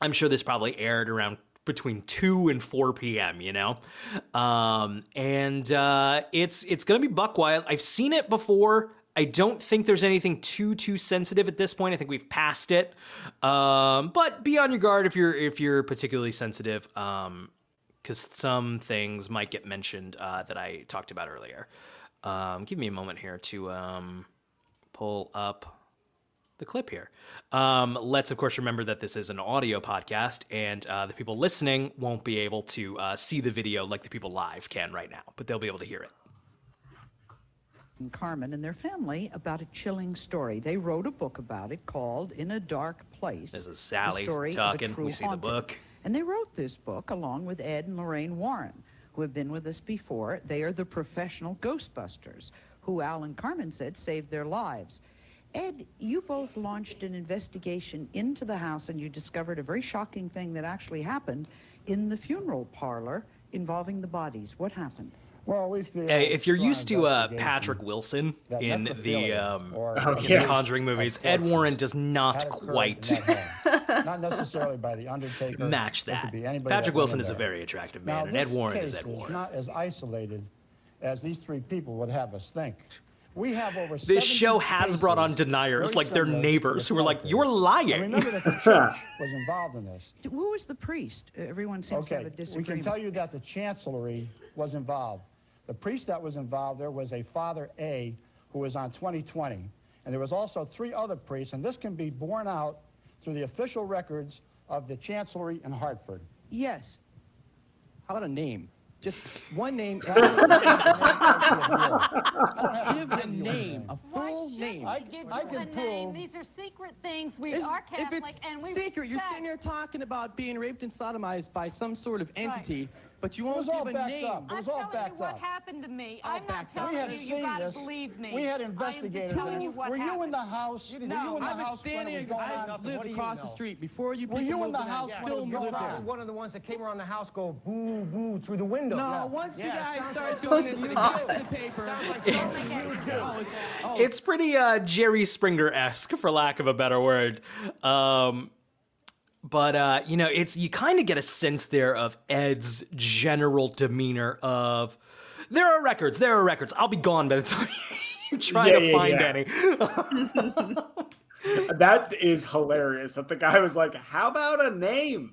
I'm sure this probably aired around between 2 and 4 p.m., you know? Um, and uh, it's it's going to be buck wild. I've seen it before. I don't think there's anything too too sensitive at this point. I think we've passed it. Um, but be on your guard if you're if you're particularly sensitive um, cuz some things might get mentioned uh, that I talked about earlier. Um, give me a moment here to um, pull up the clip here. Um, let's, of course, remember that this is an audio podcast, and uh, the people listening won't be able to uh, see the video like the people live can right now, but they'll be able to hear it. Carmen and their family about a chilling story. They wrote a book about it called In a Dark Place. This is Sally story of a talking. We see the book. And they wrote this book along with Ed and Lorraine Warren, who have been with us before. They are the professional Ghostbusters, who Alan Carmen said saved their lives. Ed, you both launched an investigation into the house and you discovered a very shocking thing that actually happened in the funeral parlor involving the bodies. What happened? Well, we feel Hey, if you're used to uh, Patrick Wilson in the um, or Oh, in yeah. the Conjuring movies, Ed Warren does not quite in that. Not necessarily by the Undertaker. match could that. be anybody Patrick Wilson in is a very attractive Now, man, and Ed Warren case is Ed was Warren. not as isolated as these three people would have us think. We have over This show has brought on deniers, like they're similar to neighbors who are like, "You're lying." And remember that the church was involved in this. Who was the priest? Everyone seems to have Okay, a we can tell you that the chancellery was involved. The priest that was involved, there was a Father A who was on 2020. And there was also three other priests, and this can be borne out through the official records of the chancellery in Hartford. Yes. How about a name? Just one name. I Give a name, a Why full should name. we I- give I can a name? prove- These are secret things. We Is- are if Catholic, it's and we secret, you're respect. sitting here talking about being raped and sodomized by some sort of entity, but you won't all give a backed name. up. It I'm all telling you backed what up. happened to me. All I'm not backed up. telling you. You gotta this. believe me. We had I am investigators. just telling you what Were you in the house? Were No. you in the I was house standing. I on? lived across the street before you Were people you in moved the in. I house when still was lived going there. one of the ones that came around the house go boo boo through the window. No, Yeah. once you guys start doing this, something it you gets do. to the paper. It's- something you do. It's, it's pretty uh, Jerry Springer esque, for lack of a better word. Um, but uh, you know, it's you kind of get a sense there of Ed's general demeanor. Of there are records, there are records. I'll be gone by the time you try Yeah, to yeah, find yeah. any. That is hilarious. That the guy was like, "How about a name?"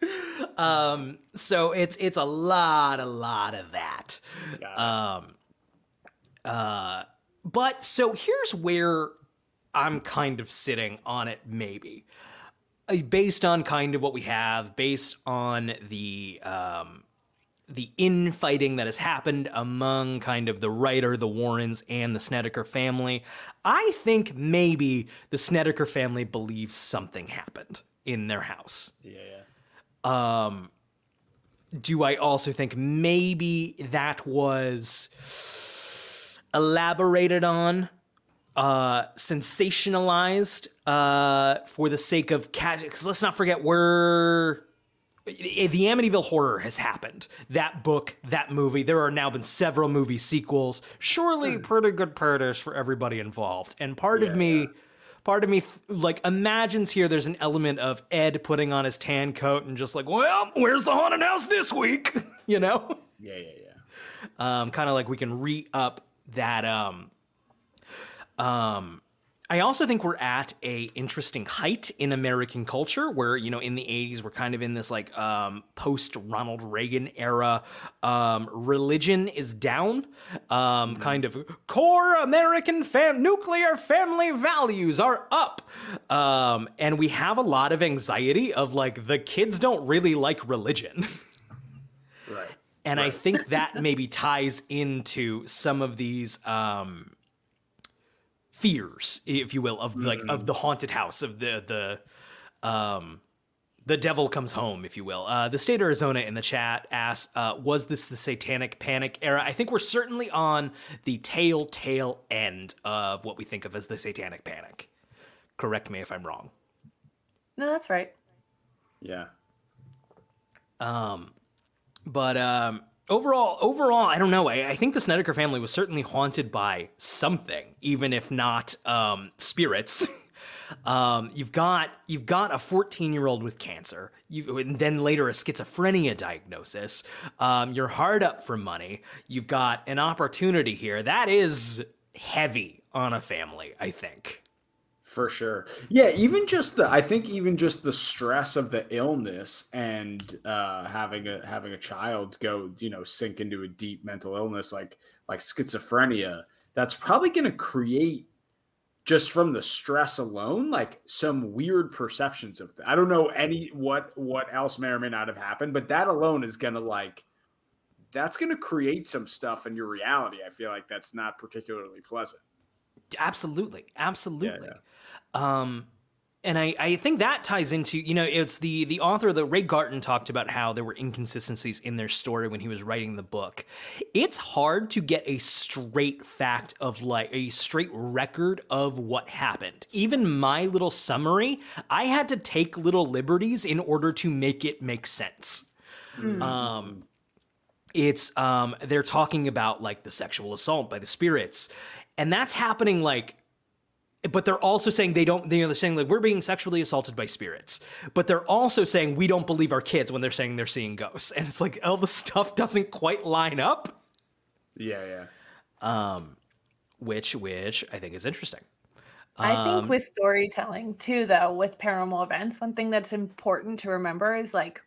um, so it's it's a lot, a lot of that. Um, uh, but so here's where I'm kind of sitting on it, maybe. Uh, Based on kind of what we have, based on the um, the infighting that has happened among kind of the writer, the Warrens, and the Snedeker family, I think maybe the Snedeker family believes something happened in their house. yeah, yeah. Um, do I also think maybe that was elaborated on, uh, sensationalized, uh, for the sake of cash? Because let's not forget, we're the Amityville Horror has happened. That book, that movie. There are now been several movie sequels. Surely, pretty good purchase for everybody involved. And part of me, yeah. part of me, like imagines here. There's an element of Ed putting on his tan coat and just like, well, where's the haunted house this week? you know, Yeah, yeah, yeah. um, kind of like we can re up that. Um, um, I also think we're at a interesting height in American culture where, you know, in the 80s, we're kind of in this like um, post Ronald Reagan era. Um, religion is down. Um, Kind of core American fam- nuclear family values are up. Um, and we have a lot of anxiety of like the kids don't really like religion. Right. and I think that maybe ties into some of these um, fears, if you will, of like of the haunted house, of the the um, the devil comes home, if you will. Uh, the state of Arizona in the chat asks, uh, "Was this the Satanic Panic era?" I think we're certainly on the tail tail end of what we think of as the Satanic Panic. Correct me if I'm wrong. No, that's right. Yeah. Um, but um, overall, overall, I don't know. I, I think the Snedeker family was certainly haunted by something, even if not um, spirits. um, you've got you've got a 14 year old with cancer. You and then later a schizophrenia diagnosis. Um, you're hard up for money. You've got an opportunity here that is heavy on a family. I think. For sure. Yeah, even just the I think even just the stress of the illness and uh having a having a child go, you know, sink into a deep mental illness like like schizophrenia, that's probably going to create just from the stress alone like some weird perceptions of that. I don't know any what what else may or may not have happened, but that alone is going to like that's going to create some stuff in your reality. I feel like that's not particularly pleasant. Absolutely, absolutely. Um, and I, I think that ties into you know it's the the author that Ray Garton talked about how there were inconsistencies in their story when he was writing the book. It's hard to get a straight fact of like a straight record of what happened. Even my little summary, I had to take little liberties in order to make it make sense. Um, it's um they're talking about like the sexual assault by the spirits and that's happening like but they're also saying they don't you know they're saying like we're being sexually assaulted by spirits but they're also saying we don't believe our kids when they're saying they're seeing ghosts and it's like all the stuff doesn't quite line up Yeah, yeah. um which which i think is interesting I think Um, with storytelling too, though, with paranormal events, one thing that's important to remember is like,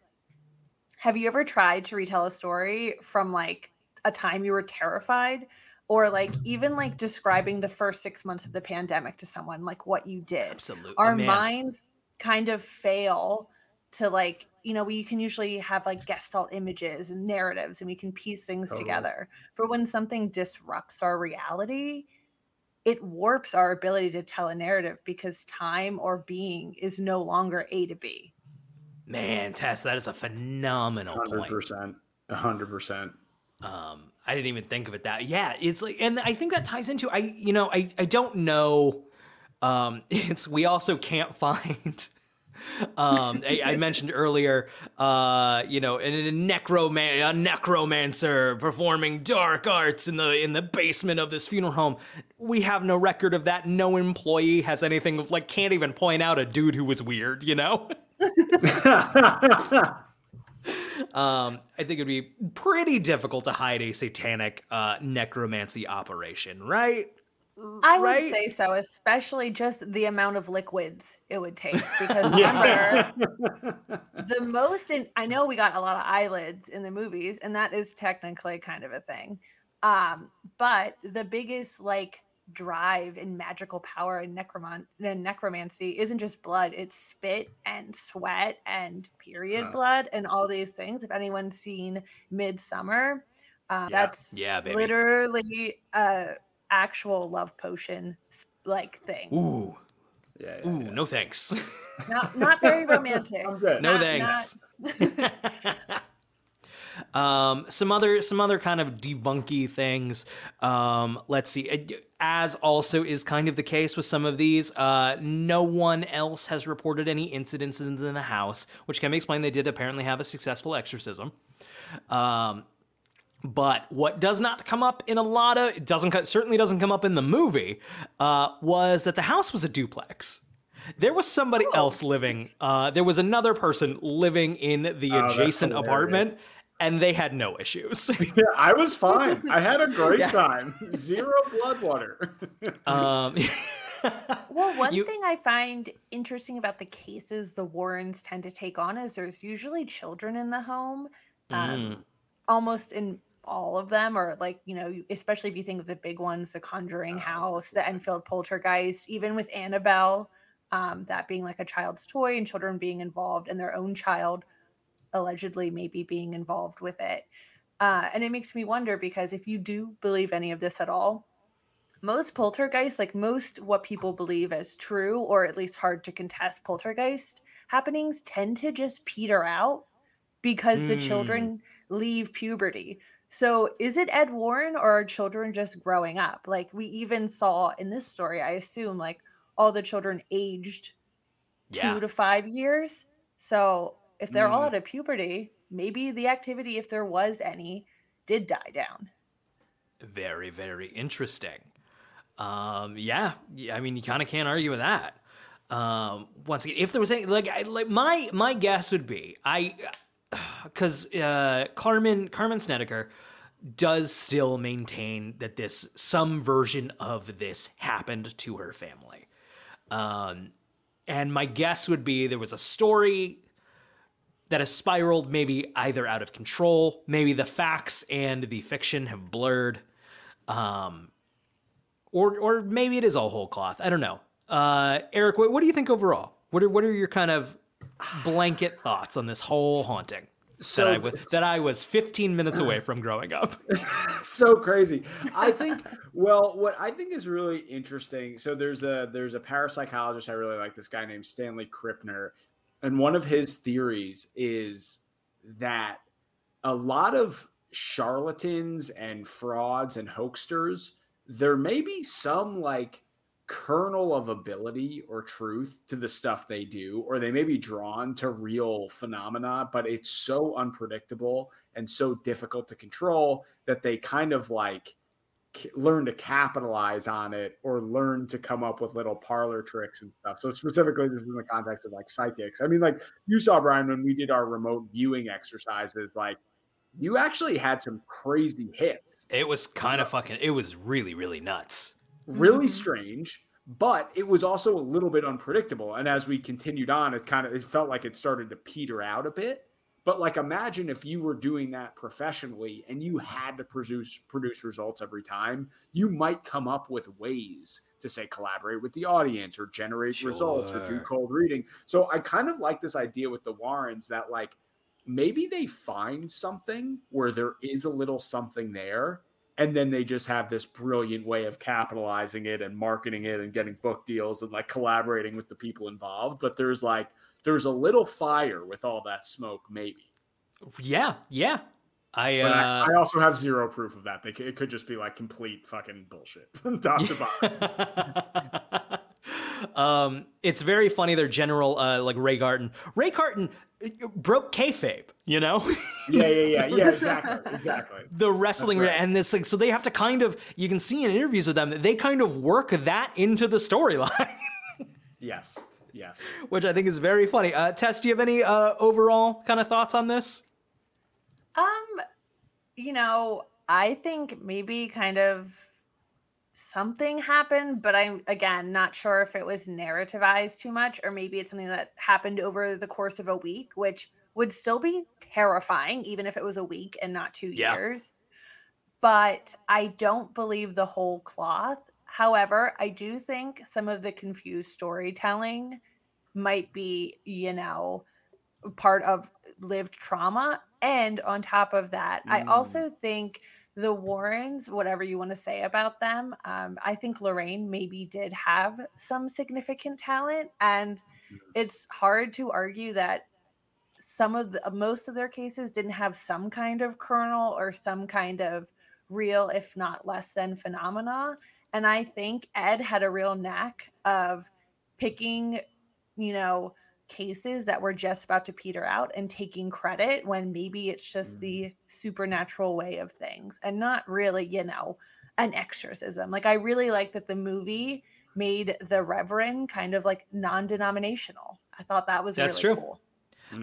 have you ever tried to retell a story from like a time you were terrified? Or like even like describing the first six months of the pandemic to someone, like what you did. absolutely Our man. minds kind of fail to like, you know, we can usually have like gestalt images and narratives and we can piece things Totally. together. But when something disrupts our reality, it warps our ability to tell a narrative because time or being is no longer A to B. man tess that is a phenomenal Hundred point percent. hundred percent. um i didn't even think of it that yeah it's like and i think that ties into i you know i i don't know um it's we also can't find um I, I mentioned earlier uh you know a, a necroman a necromancer performing dark arts in the in the basement of this funeral home. We have no record of that. No employee has anything of like can't even point out a dude who was weird you know um, I think it'd be pretty difficult to hide a satanic uh, necromancy operation, right? I Right? would say so, especially just the amount of liquids it would take. Because Yeah. remember, the most in I know we got a lot of eyelids in the movies, and that is technically kind of a thing. Um, but the biggest like drive and magical power and necromant then necromancy isn't just blood, it's spit and sweat and period Huh. blood and all these things. If anyone's seen Midsommar, um, Yeah. that's Yeah, baby. literally a actual love potion like thing. Ooh, Yeah, yeah, ooh, yeah. no thanks. Not not very romantic. I'm good. no Not- thanks. um, some other some other kind of debunky things. Um, let's see. As also is kind of the case with some of these, uh, no one else has reported any incidences in the house, which can be explained. they did apparently have a successful exorcism. Um, but what does not come up in a lot of it doesn't certainly doesn't come up in the movie uh, was that the house was a duplex. There was somebody else living. Uh, there was another person living in the Oh, adjacent apartment, and they had no issues. Yeah, I was fine. I had a great Yeah. time. Zero blood water. um, Well, one You- thing I find interesting about the cases the Warrens tend to take on is there's usually children in the home, um, Mm. almost in all of them, or like, you know, especially if you think of the big ones, the Conjuring Oh, House, the Enfield Poltergeist, even with Annabelle, um, that being like a child's toy and children being involved and their own child allegedly maybe being involved with it. Uh, and it makes me wonder because if you do believe any of this at all, most poltergeist, like most what people believe as true or at least hard to contest poltergeist, happenings tend to just peter out because the Mm. children leave puberty. So is it Ed Warren or are children just growing up? Like we even saw in this story, I assume like all the children aged Yeah. two to five years. So if they're all Mm. out of puberty, maybe the activity, if there was any, did die down. Very, very interesting. Um, yeah, yeah, I mean, you kind of can't argue with that. Um, once again, if there was any, like, I, like my my guess would be, I, because uh, Carmen Carmen Snedeker does still maintain that this some version of this happened to her family. Um, and my guess would be there was a story that has spiraled maybe either out of control, maybe the facts and the fiction have blurred, um, or or maybe it is all whole cloth. I don't know. Uh, Eric, what, what do you think overall? What are what are your kind of blanket thoughts on this whole haunting So- that I was that I was 15 minutes away from growing up? so crazy. I think well, what I think is really interesting. So there's a there's a parapsychologist I really like this guy named Stanley Krippner, and one of his theories is that a lot of charlatans and frauds and hoaxsters, there may be some like kernel of ability or truth to the stuff they do, or they may be drawn to real phenomena, but it's so unpredictable and so difficult to control that they kind of like learn to capitalize on it or learn to come up with little parlor tricks and stuff. So specifically, this is in the context of like psychics. I mean, like you saw Brian when we did our remote viewing exercises, like you actually had some crazy hits It was kind of fucking. It was really really nuts. really Mhm. strange but it was also a little bit unpredictable and as we continued on it kind of it felt like it started to peter out a bit but like imagine if you were doing that professionally and you had to produce produce results every time you might come up with ways to say collaborate with the audience or generate results or do cold reading. So i kind of like this idea with the warrens that like maybe they find something where there is a little something there and then they just have this brilliant way of capitalizing it and marketing it and getting book deals and like collaborating with the people involved. But there's like there's a little fire with all that smoke maybe Yeah, yeah. I uh, I, I also have zero proof of that they, it could just be like complete fucking bullshit from top to bottom um, it's very funny. Their general, uh, like Ray Garton. Ray Garton uh, broke kayfabe. You know, yeah yeah yeah yeah exactly exactly the wrestling right. and this like so they have to kind of you can see in interviews with them they kind of work that into the storyline, yes yes which I think is very funny. Uh, Tess, do you have any uh, overall kind of thoughts on this? Um, you know, I think maybe kind of something happened, but I'm again not sure if it was narrativized too much or maybe it's something that happened over the course of a week, which would still be terrifying, even if it was a week and not two Yeah. years. But I don't believe the whole cloth. However, I do think some of the confused storytelling might be, you know, part of lived trauma. And on top of that, I Mm. also think the Warrens, whatever you want to say about them, um, I think Lorraine maybe did have some significant talent. And it's hard to argue that some of the most of their cases didn't have some kind of kernel or some kind of real, if not less than phenomena. And I think Ed had a real knack of picking, you know, cases that were just about to peter out and taking credit when maybe it's just mm-hmm. the supernatural way of things and not really, you know, an exorcism. Like I really like that the movie made the reverend kind of like non-denominational. I thought that was That's really true. cool.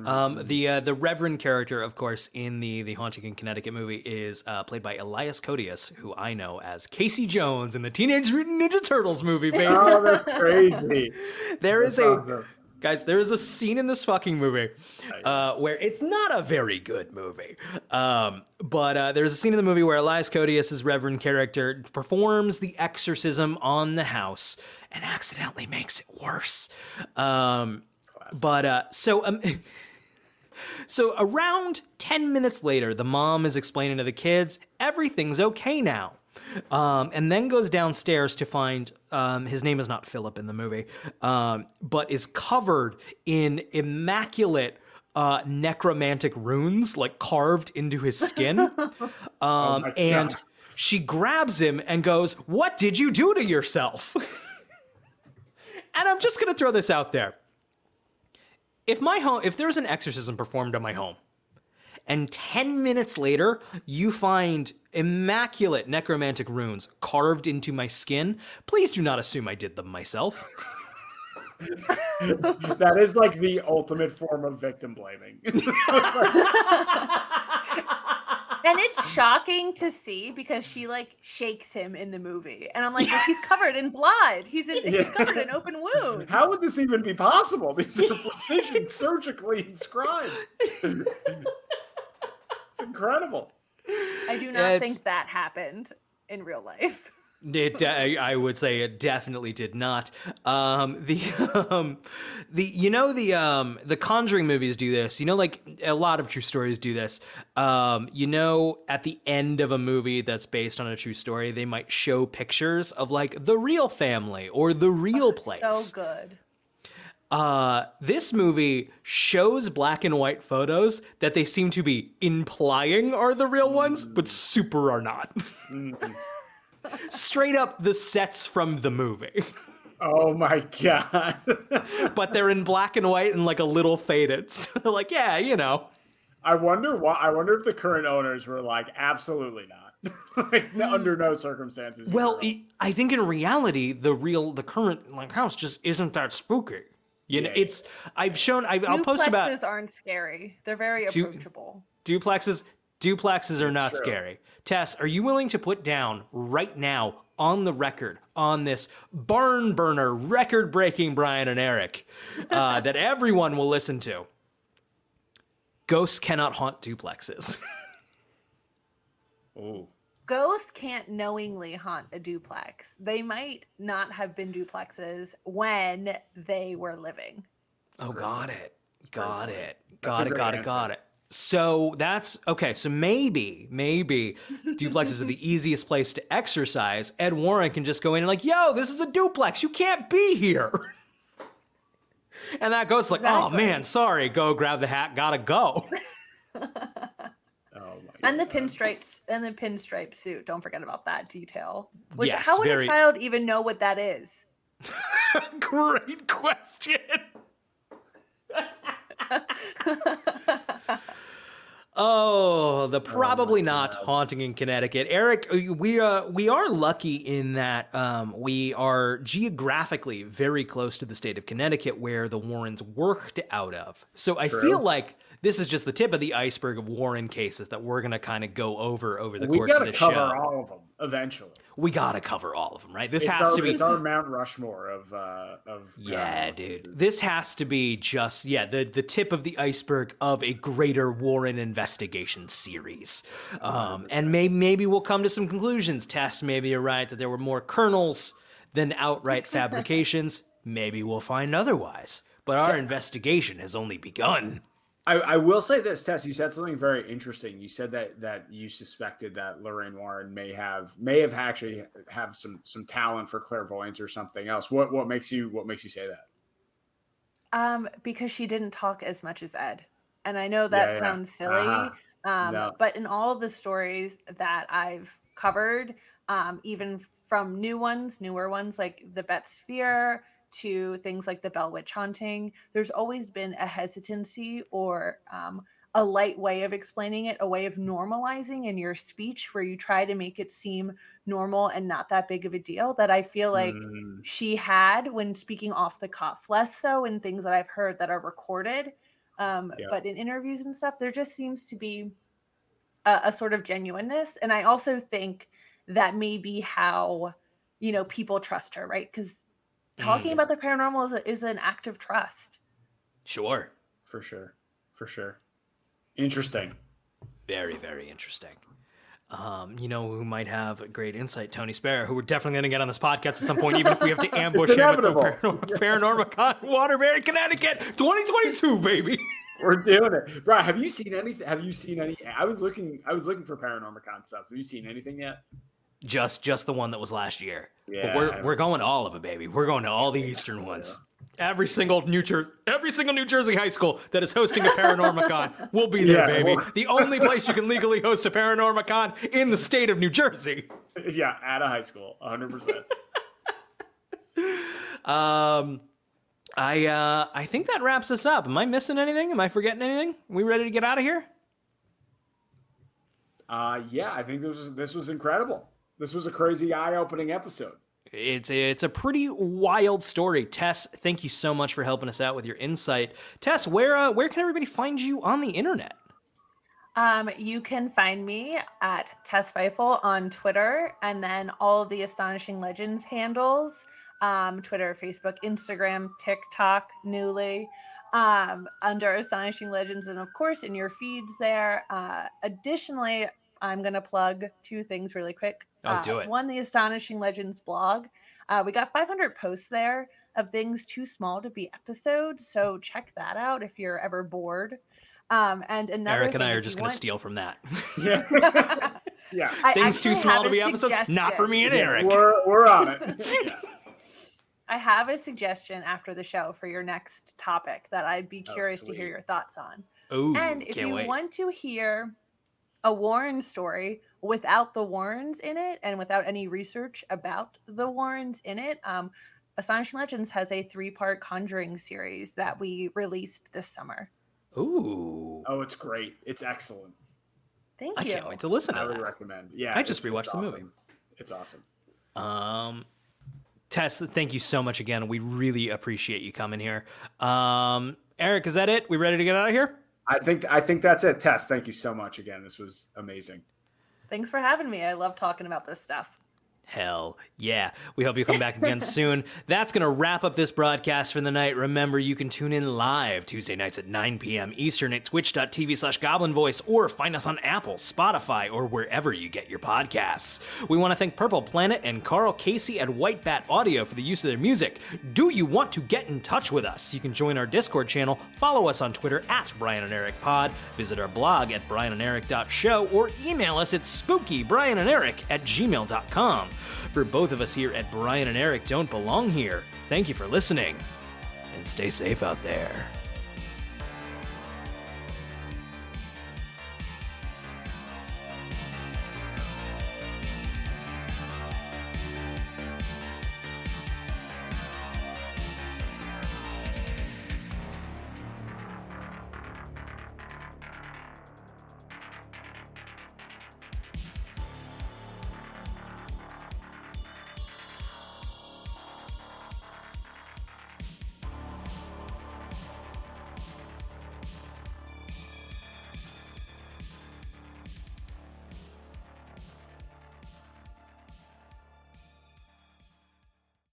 Um, the uh, the Reverend character, of course, in the the Haunting in Connecticut movie is uh, played by Elias Koteas, who I know as Casey Jones in the Teenage Mutant Ninja Turtles movie. Baby. oh that's crazy there is That's a awesome. guys. There is a scene in this fucking movie uh, where it's not a very good movie, um, but uh, there's a scene in the movie where Elias Koteas's Reverend character performs the exorcism on the house and accidentally makes it worse. Um, but uh, so um, so around 10 minutes later, the mom is explaining to the kids, everything's okay now. um, and then goes downstairs to find um, his name is not Philip in the movie, um, but is covered in immaculate uh, necromantic runes, like carved into his skin. Um, my and God. she grabs him and goes, What did you do to yourself? and I'm just going to throw this out there. If my home, if there's an exorcism performed on my home, and 10 minutes later you find immaculate necromantic runes carved into my skin, please do not assume I did them myself. that is like the ultimate form of victim blaming. And it's shocking to see because she like shakes him in the movie, and I'm like, he's covered in blood. He's in, Yeah. he's covered in open wounds. How would this even be possible? These are precision surgically inscribed. it's incredible. I do not it's- think that happened in real life. It, de- I would say it definitely did not. Um, the, um, the, you know, the, um, the Conjuring movies do this. You know, like a lot of true stories do this. Um, you know, at the end of a movie that's based on a true story, they might show pictures of like the real family or the real place. So good. Uh, this movie shows black and white photos that they seem to be implying are the real ones, but super are not. Straight up the sets from the movie. Oh my god. but they're in black and white and like a little faded. So they're like, yeah, you know. I wonder why. I wonder if the current owners were like, absolutely not. like, no- under no circumstances. Well, you I I think in reality, the real, the current like house just isn't that spooky. You know, Yeah, yeah. it's I've shown. I've, I'll post about Duplexes aren't scary. They're very Two- approachable. duplexes. Duplexes are not scary. Tess, are you willing to put down right now on the record on this barn burner, record breaking Brian and Eric uh, that everyone will listen to? Ghosts cannot haunt duplexes. Oh, Ghosts can't knowingly haunt a duplex. They might not have been duplexes when they were living. Oh, got it. Got it. Got a it. Got it. answer. Got it. So that's okay. So maybe, maybe duplexes are the easiest place to exercise. Ed Warren can just go in and like, yo, this is a duplex. You can't be here. And that ghost like, oh man, sorry. Go grab the hat. Gotta go. oh my. And the God. pinstripes and the pinstripe suit. Don't forget about that detail. Which Yes, how would very- a child even know what that is? Great question. Oh, the probably not haunting in Connecticut. Eric, uh, we uh we are lucky in that um we are geographically very close to the state of Connecticut where the Warrens worked out of. So I True. feel like this is just the tip of the iceberg of Warren cases that we're going to kind of go over over the we course of gotta the cover show. all of them eventually. We got to cover all of them, right? This It's has our, to be It's our Mount Rushmore of uh of. Yeah, dude. This has to be just yeah, the the tip of the iceberg of a greater Warren investigation series. Um, and maybe maybe we'll come to some conclusions. Tess, maybe you're right that there were more kernels than outright fabrications. maybe we'll find otherwise. But our investigation has only begun. I, I will say this, Tess. You said something very interesting. You said that that you suspected that Lorraine Warren may have may have actually have some some talent for clairvoyance or something else. What what makes you what makes you say that? Um, because she didn't talk as much as Ed. And I know that yeah. sounds silly. Uh-huh. Um, No. but in all the stories that I've covered, um, even from new ones, newer ones like the Bet Sphere to things like the Bell Witch haunting, there's always been a hesitancy or um, a light way of explaining it, a way of normalizing in your speech where you try to make it seem normal and not that big of a deal that I feel like Mm, she had when speaking off the cuff, less so in things that I've heard that are recorded. Um, Yeah. But in interviews and stuff, there just seems to be a, a sort of genuineness. And I also think that may be how, you know, people trust her, right? Because talking Mm. about the paranormal is, is an act of trust. Sure. for sure, for sure. Interesting. Very, very interesting. Um, you know who might have a great insight? Tony Spera, who we're definitely going to get on this podcast at some point, even if we have to ambush him at the inevitable. Paranormal, Paranormacon Waterbury, Connecticut, 2022, baby. We're doing it, bro. Have you seen anything? Have you seen any? I was looking. I was looking for paranormal con stuff. Have you seen anything yet? Just just the one that was last year. But Yeah. we're we're going to all of it, baby. We're going to all the eastern ones. Every single New Jersey, every single New Jersey high school that is hosting a Paranormacon will be there, Yeah, baby. well- the only place you can legally host a Paranormacon in the state of New Jersey. Yeah, at a high school, 100. percent Um, I uh, I think that wraps us up. Am I missing anything? Am I forgetting anything? we ready to get out of here? Uh, yeah, I think this was this was incredible. This was a crazy, eye-opening episode. It's a, it's a pretty wild story. Tess, thank you so much for helping us out with your insight. Tess, where uh, where can everybody find you on the internet? Um, you can find me at Tess Pfeifel on Twitter, and then all of the Astonishing Legends handles um, Twitter, Facebook, Instagram, TikTok, newly um, under Astonishing Legends, and of course in your feeds there. Uh, additionally, I'm going to plug two things really quick. Oh, do it. One, the Astonishing Legends blog. Uh, we got 500 posts there of things too small to be episodes, so check that out if you're ever bored. Um, and another Eric and thing, I are just going to steal from that. Yeah, yeah, I Things too small to a be episodes? Not for me and Yeah, Eric. We're we're on it. I have a suggestion after the show for your next topic that I'd be Oh, curious to hear your thoughts on. Ooh, and if you wait. want to hear a Warren story without the Warrens in it and without any research about the Warrens in it, um, Astonishing Legends has a three part Conjuring series that we released this summer. Ooh, Oh, it's great. It's excellent. Thank you. I can't wait to listen to Highly that. recommend. Yeah, I just it's- rewatched it's the movie. It's awesome. Um, Tess, thank you so much again. We really appreciate you coming here. Um, Eric, is that it? We ready to get out of here? I think I think that's it. Tess, thank you so much again. This was amazing. Thanks for having me. I love talking about this stuff. Hell yeah. We hope you come back again soon. That's going to wrap up this broadcast for the night. Remember, you can tune in live Tuesday nights at 9 p.m. Eastern at twitch.tv slash goblin voice or find us on Apple, Spotify, or wherever you get your podcasts. We want to thank Purple Planet and Karl Casey at White Bat Audio for the use of their music. Do you want to get in touch with us? You can join our Discord channel, follow us on Twitter at Brian and Eric Pod, visit our blog at briananderic.show, or email us at spookybriananderic at gmail.com. For both of us here at Brian and Eric Don't Belong Here, thank you for listening, and stay safe out there.